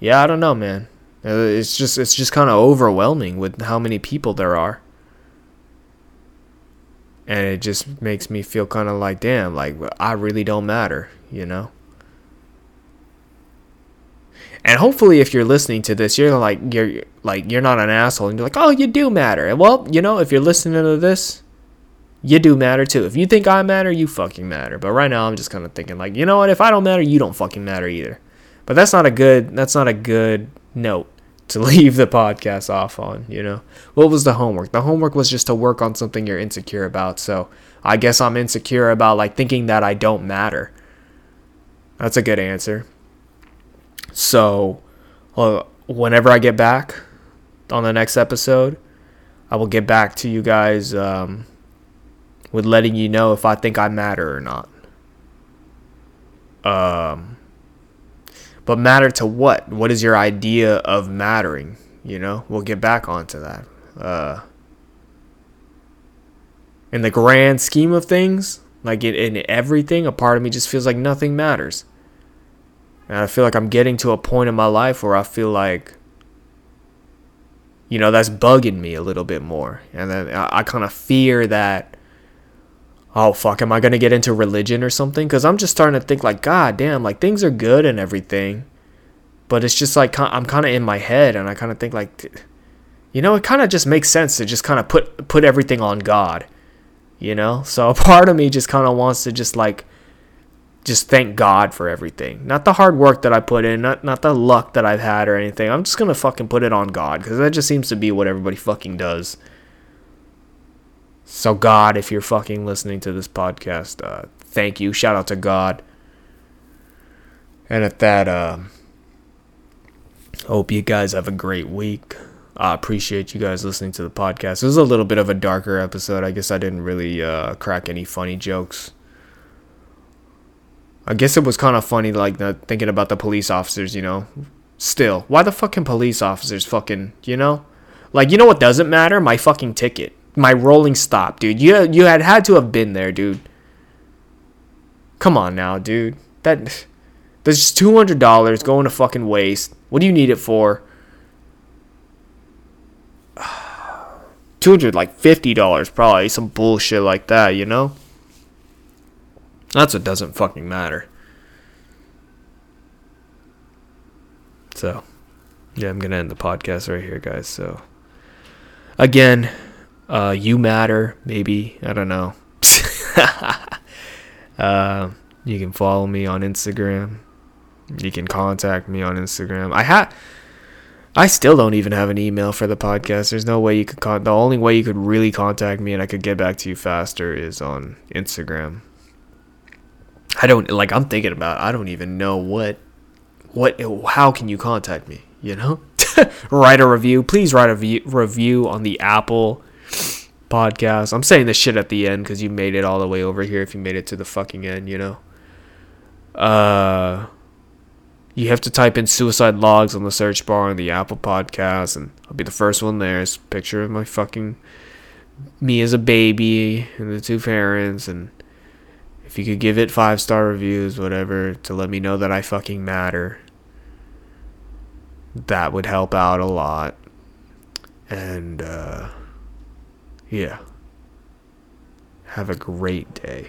yeah, I don't know, man. Uh, It's just it's just kind of overwhelming with how many people there are. And it just makes me feel kind of like, damn, like I really don't matter, you know? And hopefully if you're listening to this, you're like you're like you're not an asshole and you're like, "Oh, you do matter." Well, you know, if you're listening to this, you do matter too. If you think I matter, you fucking matter. But right now I'm just kind of thinking like, you know what? If I don't matter, you don't fucking matter either. But that's not a good that's not a good note to leave the podcast off on, you know. What was the homework? The homework was just to work on something you're insecure about. So, I guess I'm insecure about like thinking that I don't matter. That's a good answer. So, uh, whenever I get back on the next episode, I will get back to you guys um, with letting you know if I think I matter or not. Um, but matter to what? What is your idea of mattering? You know, we'll get back onto that. Uh, in the grand scheme of things, like in, in everything, a part of me just feels like nothing matters. And I feel like I'm getting to a point in my life where I feel like, you know, that's bugging me a little bit more. And then I, I kind of fear that, oh, fuck, am I to get into religion or something? Because I'm just starting to think, like, God damn, like things are good and everything. But it's just like, I'm kind of in my head and I kind of think, like, you know, it kind of just makes sense to just kind of put, put everything on God, you know? So a part of me just kind of wants to just like, just thank God for everything. Not the hard work that I put in, not not the luck that I've had or anything. I'm just gonna fucking put it on God because that just seems to be what everybody fucking does. So God, if you're fucking listening to this podcast, uh, thank you. Shout out to God. And at that, uh, hope you guys have a great week. I appreciate you guys listening to the podcast. This was a little bit of a darker episode. I guess I didn't really uh, crack any funny jokes. I guess it was kind of funny, like the, thinking about the police officers. You know, still, why the fucking police officers fucking, you know, like you know what doesn't matter? My fucking ticket, my rolling stop, dude. You you had had to have been there, dude. Come on now, dude. That that's just two hundred dollars going to fucking waste. What do you need it for? Two hundred like fifty dollars, probably some bullshit like that, you know. That's what doesn't fucking matter. So, yeah, I'm gonna end the podcast right here, guys. So, again, uh, you matter. Maybe I don't know. uh, you can follow me on Instagram. You can contact me on Instagram. I have. I still don't even have an email for the podcast. There's no way you could con- the only way you could really contact me and I could get back to you faster is on Instagram. I don't like I'm thinking about I don't even know what what how can you contact me, you know? write a review. Please write a review on the Apple podcast. I'm saying this shit at the end cuz you made it all the way over here if you made it to the fucking end, you know. Uh you have to type in suicide logs on the search bar on the Apple podcast, and I'll be the first one there. It's a picture of my fucking me as a baby and the two parents, and if you could give it five star reviews, whatever, to let me know that I fucking matter, that would help out a lot. And uh, yeah, have a great day.